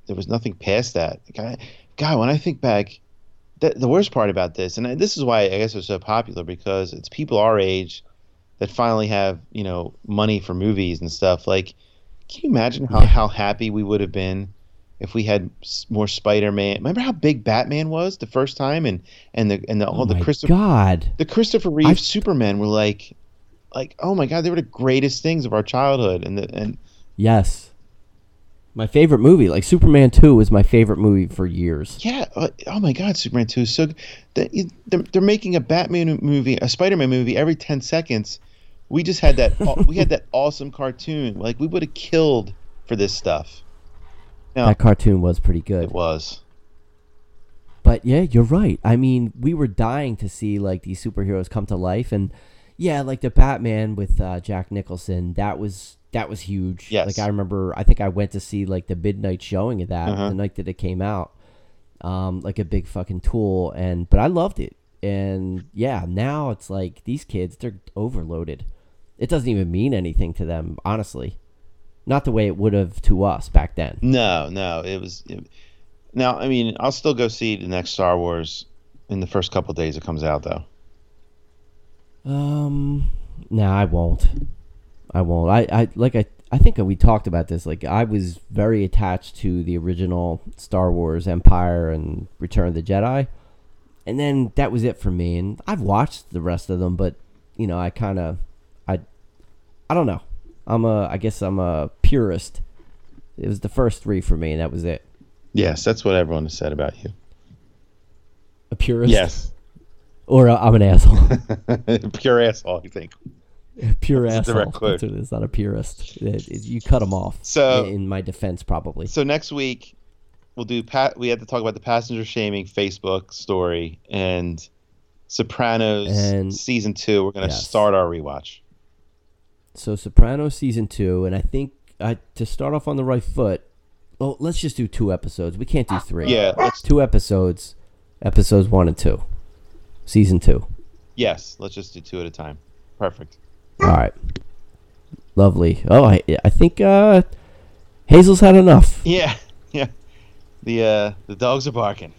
There was nothing past that. God, God when I think back, the worst part about this, and I- this is why I guess it's so popular because it's people our age that finally have you know money for movies and stuff. Like, can you imagine how, how happy we would have been if we had more Spider-Man? Remember how big Batman was the first time, and and the and the all oh the Christopher God! the Christopher Reeve I- Superman were like, like oh my god, they were the greatest things of our childhood, and the, and Yes. My favorite movie, like Superman Two, was my favorite movie for years. yeah, uh, oh my god, Superman two is so they're, they're making a Batman movie, a Spider-Man movie every ten seconds. We just had that we had that awesome cartoon. Like we would have killed for this stuff. No, That cartoon was pretty good. it was. But yeah, you're right. I mean, we were dying to see like these superheroes come to life, and yeah, like the Batman with uh, Jack Nicholson. That was that was huge. Yes. Like I remember, I think I went to see like the midnight showing of that Uh-huh. the night that it came out. Um, like a big fucking tool, and but I loved it. And yeah, now it's like these kids, they're overloaded. It doesn't even mean anything to them, honestly. Not the way it would have to us back then. No, no, it was. It, now, I mean, I'll still go see the next Star Wars in the first couple days it comes out, though. Um, no, I won't. I won't. I, I like I I think we talked about this. Like I was very attached to the original Star Wars Empire and Return of the Jedi, and then that was it for me. And I've watched the rest of them, but you know, I kind of, I, I don't know. I'm a. I guess I'm a purist. It was the first three for me, and that was it. Yes, that's what everyone has said about you. A purist. Yes, Or i I'm an asshole. pure asshole. I think. Pure That's asshole. That's it is, not a purist. It- it- you cut them off. So- in my defense, probably. So next week we'll do. Pat. We have to talk about the passenger shaming Facebook story and Sopranos And- season two. We're gonna Yes. start our rewatch. So Sopranos season two, and I think uh, to start off on the right foot. Well, let's just do two episodes. We can't do three. Yeah. Let's. Two episodes, episodes one and two, season two. Yes. Let's just do two at a time. Perfect. All right. Lovely. Oh, I I think uh, Hazel's had enough. Yeah. Yeah. The uh the dogs are barking.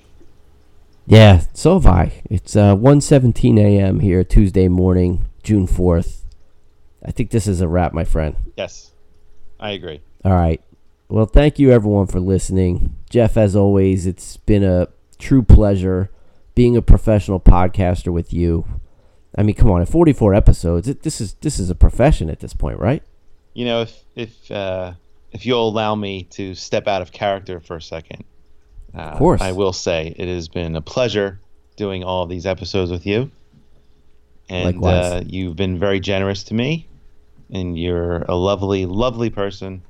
Yeah, so have I. It's uh 1:17 a.m. here Tuesday morning, June 4th. I think this is a wrap, my friend. Yes, I agree. All right. Well, thank you everyone for listening. Jeff, as always, it's been a true pleasure being a professional podcaster with you. I mean, come on, at 44 episodes, it, this is this is a profession at this point, right? You know, if if uh, if you'll allow me to step out of character for a second, uh, of course, I will say it has been a pleasure doing all of these episodes with you, and uh, you've been very generous to me, and you're a lovely, lovely person,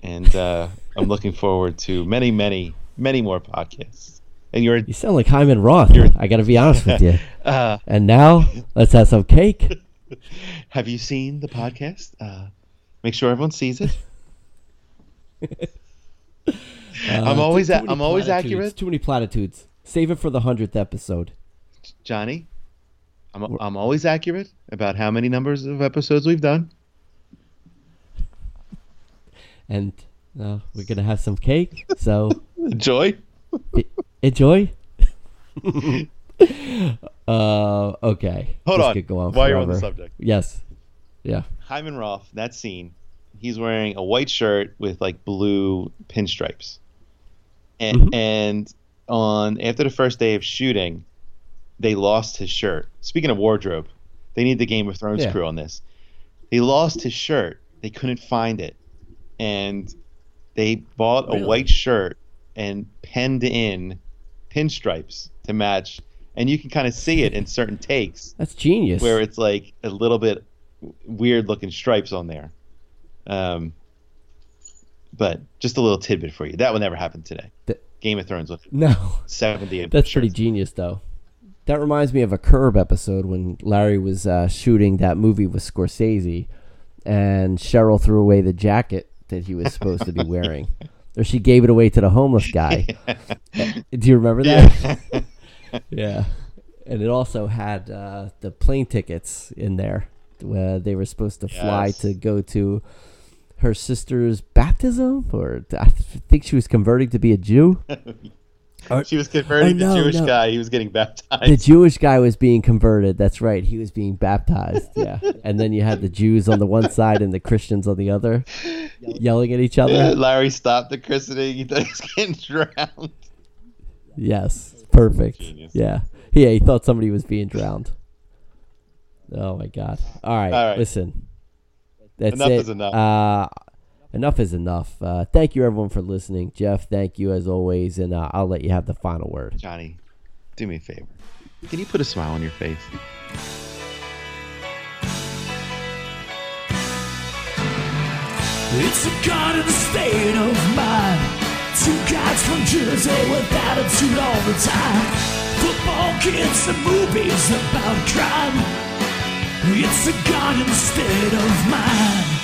and uh, I'm looking forward to many, many, many more podcasts. And you're you sound like Hyman Roth. I got to be honest with you. Uh, and now let's have some cake. Have you seen the podcast? Uh, make sure everyone sees it. I'm always I'm always accurate. Too many platitudes. Save it for the hundredth episode. Johnny, I'm, I'm always accurate about how many numbers of episodes we've done. And uh, we're gonna have some cake. So enjoy. e- enjoy. uh, okay. Hold This on. could go on While you're on the subject, Yes. Yeah. Hyman Roth, that scene, he's wearing a white shirt with like blue pinstripes, and Mhm. and on after the first day of shooting, they lost his shirt. Speaking of wardrobe, they need the Game of Thrones Yeah. crew on this. They lost his shirt. They couldn't find it, and they bought a white shirt and penned in pinstripes to match. And you can kind of see it in certain takes That's genius. where it's like a little bit weird looking stripes on there. Um, but just a little tidbit for you. That would never happen today. Th- Game of Thrones no. 70 That's pretty genius, though. That reminds me of a Curb episode when Larry was uh, shooting that movie with Scorsese, and Cheryl threw away the jacket that he was supposed to be wearing, or she gave it away to the homeless guy. Do you remember that? Yeah. Yeah. And it also had uh, the plane tickets in there where they were supposed to fly Yes. to go to her sister's baptism, or I think she was converting to be a Jew. She was converting Oh, the Jewish no. guy. He was getting baptized. The Jewish guy was being converted. That's right. He was being baptized. Yeah. And then you had the Jews on the one side and the Christians on the other yelling at each Yeah, other. Larry stopped the christening. He thought he was getting drowned. Yes. Perfect. Genius. Yeah. Yeah, he thought somebody was being drowned. Oh my god. All right. All right. Listen. That's Enough it. is enough. Uh enough is enough. Uh thank you everyone for listening. Jeff, thank you as always and uh, I'll let you have the final word. Johnny, do me a favor. Can you put a smile on your face? It's a god in state of mind. Two guys from Jersey with attitude all the time. Football kids and movies about crime. It's a god in a state of mind.